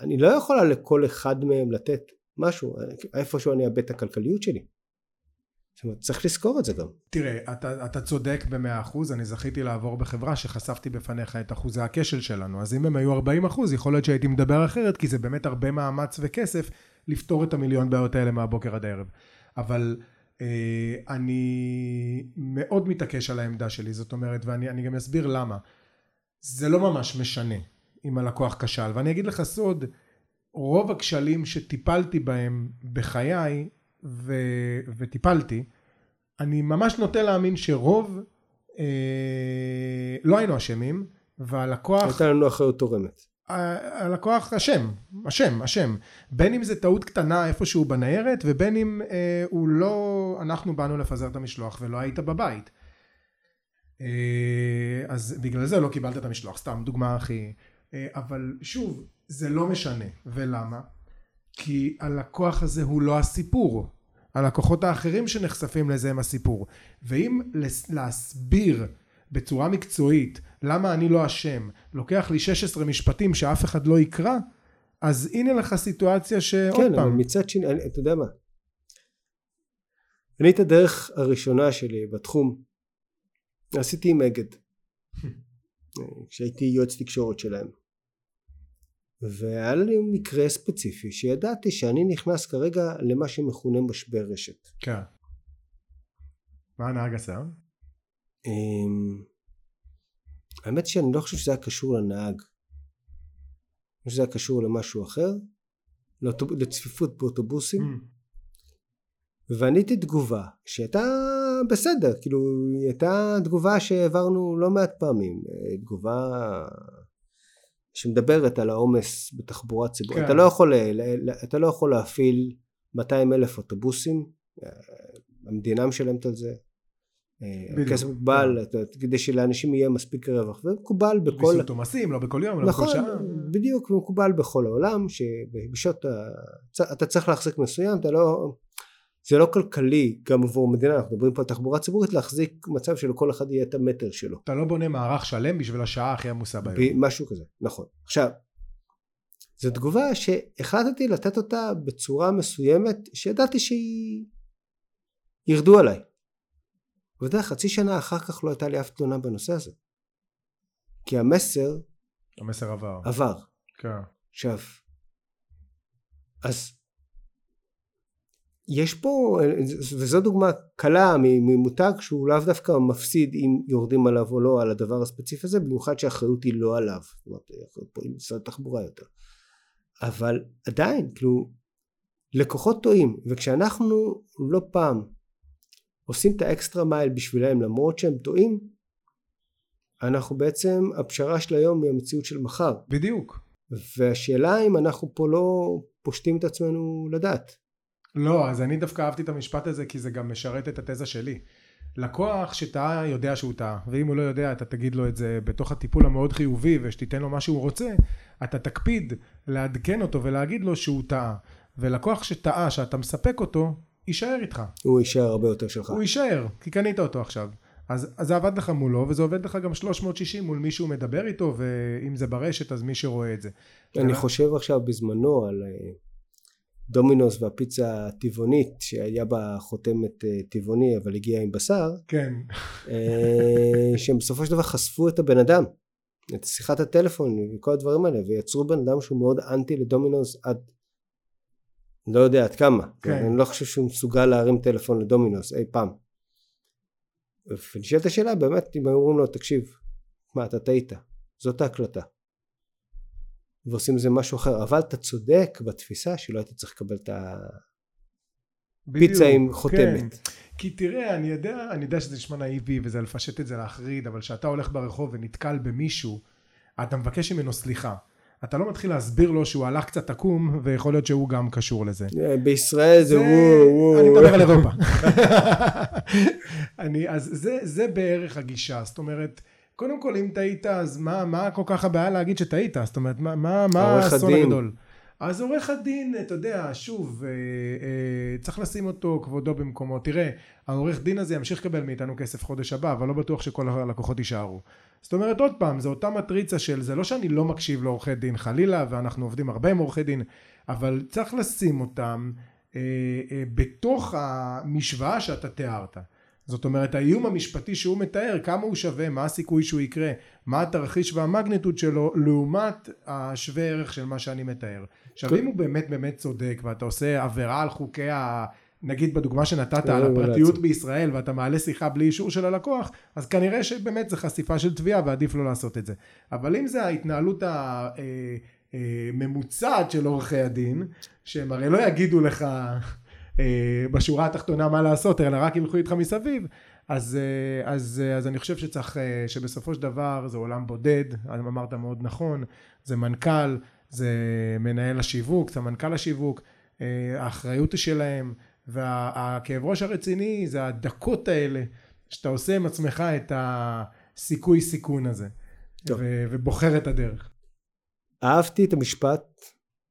אני לא יכולה לכל אחד מהם לתת משהו, איפשהו אני אאבד את הכלכליות שלי. זאת אומרת, צריך לזכור את זה גם. תראה, אתה, אתה צודק במאה אחוז, אני זכיתי לעבור בחברה שחשפתי בפניך את אחוזי הכשל שלנו, אז אם הם היו 40 אחוז, יכול להיות שהייתי מדבר אחרת, כי זה באמת הרבה מאמץ וכסף לפתור את המיליון בעיות האלה מהבוקר עד הערב. אבל אני מאוד מתעקש על העמדה שלי, זאת אומרת, ואני גם אסביר למה. זה לא ממש משנה אם הלקוח כשל, ואני אגיד לך סוד, רוב הכשלים שטיפלתי בהם בחיי ו, וטיפלתי, אני ממש נוטה להאמין שרוב אה, לא היינו אשמים והלקוח... הייתה לנו אחריות תורמת. הלקוח אשם, אשם, אשם. בין אם זה טעות קטנה איפשהו בניירת ובין אם אה, הוא לא, אנחנו באנו לפזר את המשלוח ולא היית בבית. אה, אז בגלל זה לא קיבלת את המשלוח, סתם דוגמה הכי... אה, אבל שוב, זה לא משנה. ולמה? כי הלקוח הזה הוא לא הסיפור. הלקוחות האחרים שנחשפים לזה הם הסיפור. ואם להסביר בצורה מקצועית למה אני לא אשם, לוקח לי 16 משפטים שאף אחד לא יקרא, אז הנה לך סיטואציה שעוד כן, פעם. כן, אבל מצד שני, אני, אתה יודע מה? אני את הדרך הראשונה שלי בתחום עשיתי עם אגד. כשהייתי יועץ תקשורת שלהם. והיה לי מקרה ספציפי שידעתי שאני נכנס כרגע למה שמכונה משבר רשת. כן. מה הנהג עשה? האמת שאני לא חושב שזה היה קשור לנהג. אני חושב שזה היה קשור למשהו אחר, לצפיפות באוטובוסים. Mm. ועניתי תגובה שהייתה בסדר, כאילו היא הייתה תגובה שהעברנו לא מעט פעמים, תגובה שמדברת על העומס בתחבורה ציבורית. כן. אתה, לא יכול, אתה לא יכול להפעיל 200 אלף אוטובוסים, המדינה משלמת על זה. כסף מוגבל, כן. כדי שלאנשים יהיה מספיק רווח, ומקובל בכל... ויסות עומסים, לא בכל יום, לא בכל שעה. נכון, בדיוק, ומקובל בכל העולם, שבשעות, אתה צריך להחזיק מסוים, אתה לא... זה לא כלכלי גם עבור מדינה, אנחנו מדברים פה על תחבורה ציבורית, להחזיק מצב שלכל אחד יהיה את המטר שלו. אתה לא בונה מערך שלם בשביל השעה הכי עמוסה ביום. משהו כזה, נכון. עכשיו, זו תגובה שהחלטתי לתת אותה בצורה מסוימת שידעתי שהיא... ירדו עליי. יודע, חצי שנה אחר כך לא הייתה לי אף תלונה בנושא הזה. כי המסר... המסר עבר. עבר. כן. עכשיו, אז יש פה, וזו דוגמה קלה ממותג שהוא לאו דווקא מפסיד אם יורדים עליו או לא על הדבר הספציפי הזה, במיוחד שהאחריות היא לא עליו, זאת אומרת, האחריות פה היא משרד התחבורה יותר. אבל עדיין, כאילו, לקוחות טועים, וכשאנחנו לא פעם עושים את האקסטרה מייל בשבילם למרות שהם טועים, אנחנו בעצם, הפשרה של היום היא המציאות של מחר. בדיוק. והשאלה אם אנחנו פה לא פושטים את עצמנו לדעת. לא, אז אני דווקא אהבתי את המשפט הזה כי זה גם משרת את התזה שלי. לקוח שטעה יודע שהוא טעה, ואם הוא לא יודע אתה תגיד לו את זה בתוך הטיפול המאוד חיובי ושתיתן לו מה שהוא רוצה, אתה תקפיד לעדכן אותו ולהגיד לו שהוא טעה. ולקוח שטעה שאתה מספק אותו, יישאר איתך. הוא יישאר הרבה יותר שלך. הוא יישאר, כי קנית אותו עכשיו. אז, אז זה עבד לך מולו, וזה עובד לך גם 360 מול מי שהוא מדבר איתו, ואם זה ברשת אז מי שרואה את זה. אני חושב עכשיו בזמנו על אה, דומינוס והפיצה הטבעונית שהיה בה חותמת אה, טבעוני אבל הגיעה עם בשר כן אה, שהם בסופו של דבר חשפו את הבן אדם את שיחת הטלפון וכל הדברים האלה ויצרו בן אדם שהוא מאוד אנטי לדומינוס עד לא יודע עד כמה כן. אני לא חושב שהוא מסוגל להרים טלפון לדומינוס אי פעם ונשאלת השאלה באמת אם היו אומרים לו תקשיב מה אתה טעית זאת ההקלטה ועושים איזה משהו אחר אבל אתה צודק בתפיסה שלא היית צריך לקבל את הפיצה עם חותמת. כן. כי תראה אני יודע אני יודע שזה נשמע נאיבי וזה לפשט את זה להחריד אבל כשאתה הולך ברחוב ונתקל במישהו אתה מבקש ממנו סליחה אתה לא מתחיל להסביר לו שהוא הלך קצת עקום ויכול להיות שהוא גם קשור לזה. אה, בישראל זה וואו וואו. אני מדבר על אירופה. אני, אז זה, זה בערך הגישה זאת אומרת קודם כל אם טעית אז מה, מה כל כך הבעיה להגיד שטעית? זאת אומרת מה, מה, מה האסון הגדול? אז עורך הדין, אתה יודע, שוב, אה, אה, צריך לשים אותו כבודו במקומו. תראה, העורך דין הזה ימשיך לקבל מאיתנו כסף חודש הבא, אבל לא בטוח שכל הלקוחות יישארו. זאת אומרת, עוד פעם, זו אותה מטריצה של, זה לא שאני לא מקשיב לעורכי דין חלילה, ואנחנו עובדים הרבה עם עורכי דין, אבל צריך לשים אותם אה, אה, בתוך המשוואה שאתה תיארת. זאת אומרת האיום המשפטי שהוא מתאר כמה הוא שווה מה הסיכוי שהוא יקרה מה התרחיש והמגניטוד שלו לעומת השווה ערך של מה שאני מתאר. עכשיו כן. אם הוא באמת באמת צודק ואתה עושה עבירה על חוקי ה... נגיד בדוגמה שנתת על הפרטיות בישראל ואתה מעלה שיחה בלי אישור של הלקוח אז כנראה שבאמת זה חשיפה של תביעה ועדיף לא לעשות את זה. אבל אם זה ההתנהלות הממוצעת של עורכי הדין שהם הרי לא יגידו לך אה, בשורה התחתונה מה לעשות אלא רק ילכו איתך מסביב אז, אה, אז, אז אני חושב שצריך אה, שבסופו של דבר זה עולם בודד אמרת מאוד נכון זה מנכ"ל זה מנהל השיווק זה מנכ"ל השיווק האחריות שלהם והכאב ראש הרציני זה הדקות האלה שאתה עושה עם עצמך את הסיכוי סיכון הזה ו- ובוחר את הדרך. אהבתי את המשפט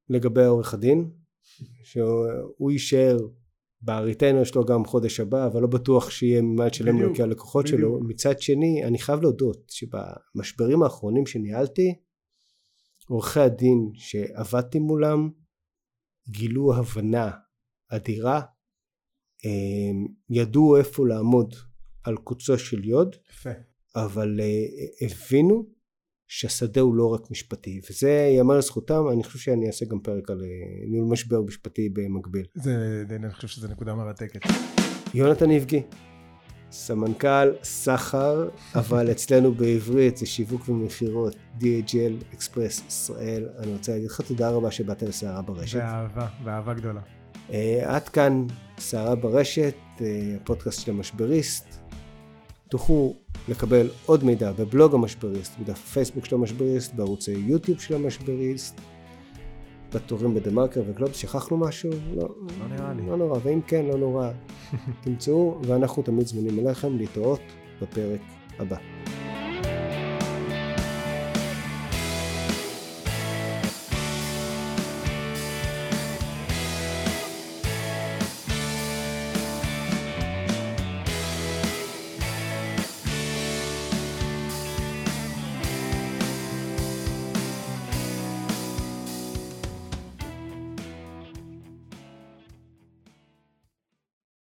לגבי העורך הדין שהוא יישאר בריטיינר שלו גם חודש הבא אבל לא בטוח שיהיה ממה לשלם לו כי הלקוחות שלו מצד שני אני חייב להודות שבמשברים האחרונים שניהלתי עורכי הדין שעבדתי מולם גילו הבנה אדירה הם ידעו איפה לעמוד על קוצו של יוד יפה. אבל uh, הבינו שהשדה הוא לא רק משפטי וזה ייאמר לזכותם אני חושב שאני אעשה גם פרק על אה, ניהול משבר משפטי במקביל. זה, אני חושב שזו נקודה מרתקת. יונתן יבגי סמנכ"ל סחר אבל אצלנו בעברית זה שיווק ומכירות DHL אקספרס ישראל אני רוצה להגיד לך תודה רבה שבאת לסערה ברשת. באהבה, באהבה גדולה. Uh, עד כאן סערה ברשת, uh, הפודקאסט של המשבריסט. תוכלו לקבל עוד מידע בבלוג המשבריסט, בדף הפייסבוק של המשבריסט, בערוצי יוטיוב של המשבריסט, בתורים בדה מרקר וגלובס, שכחנו משהו? לא, לא נראה לי. לא נורא, ואם כן, לא נורא. תמצאו, ואנחנו תמיד זמינים אליכם להתראות בפרק הבא.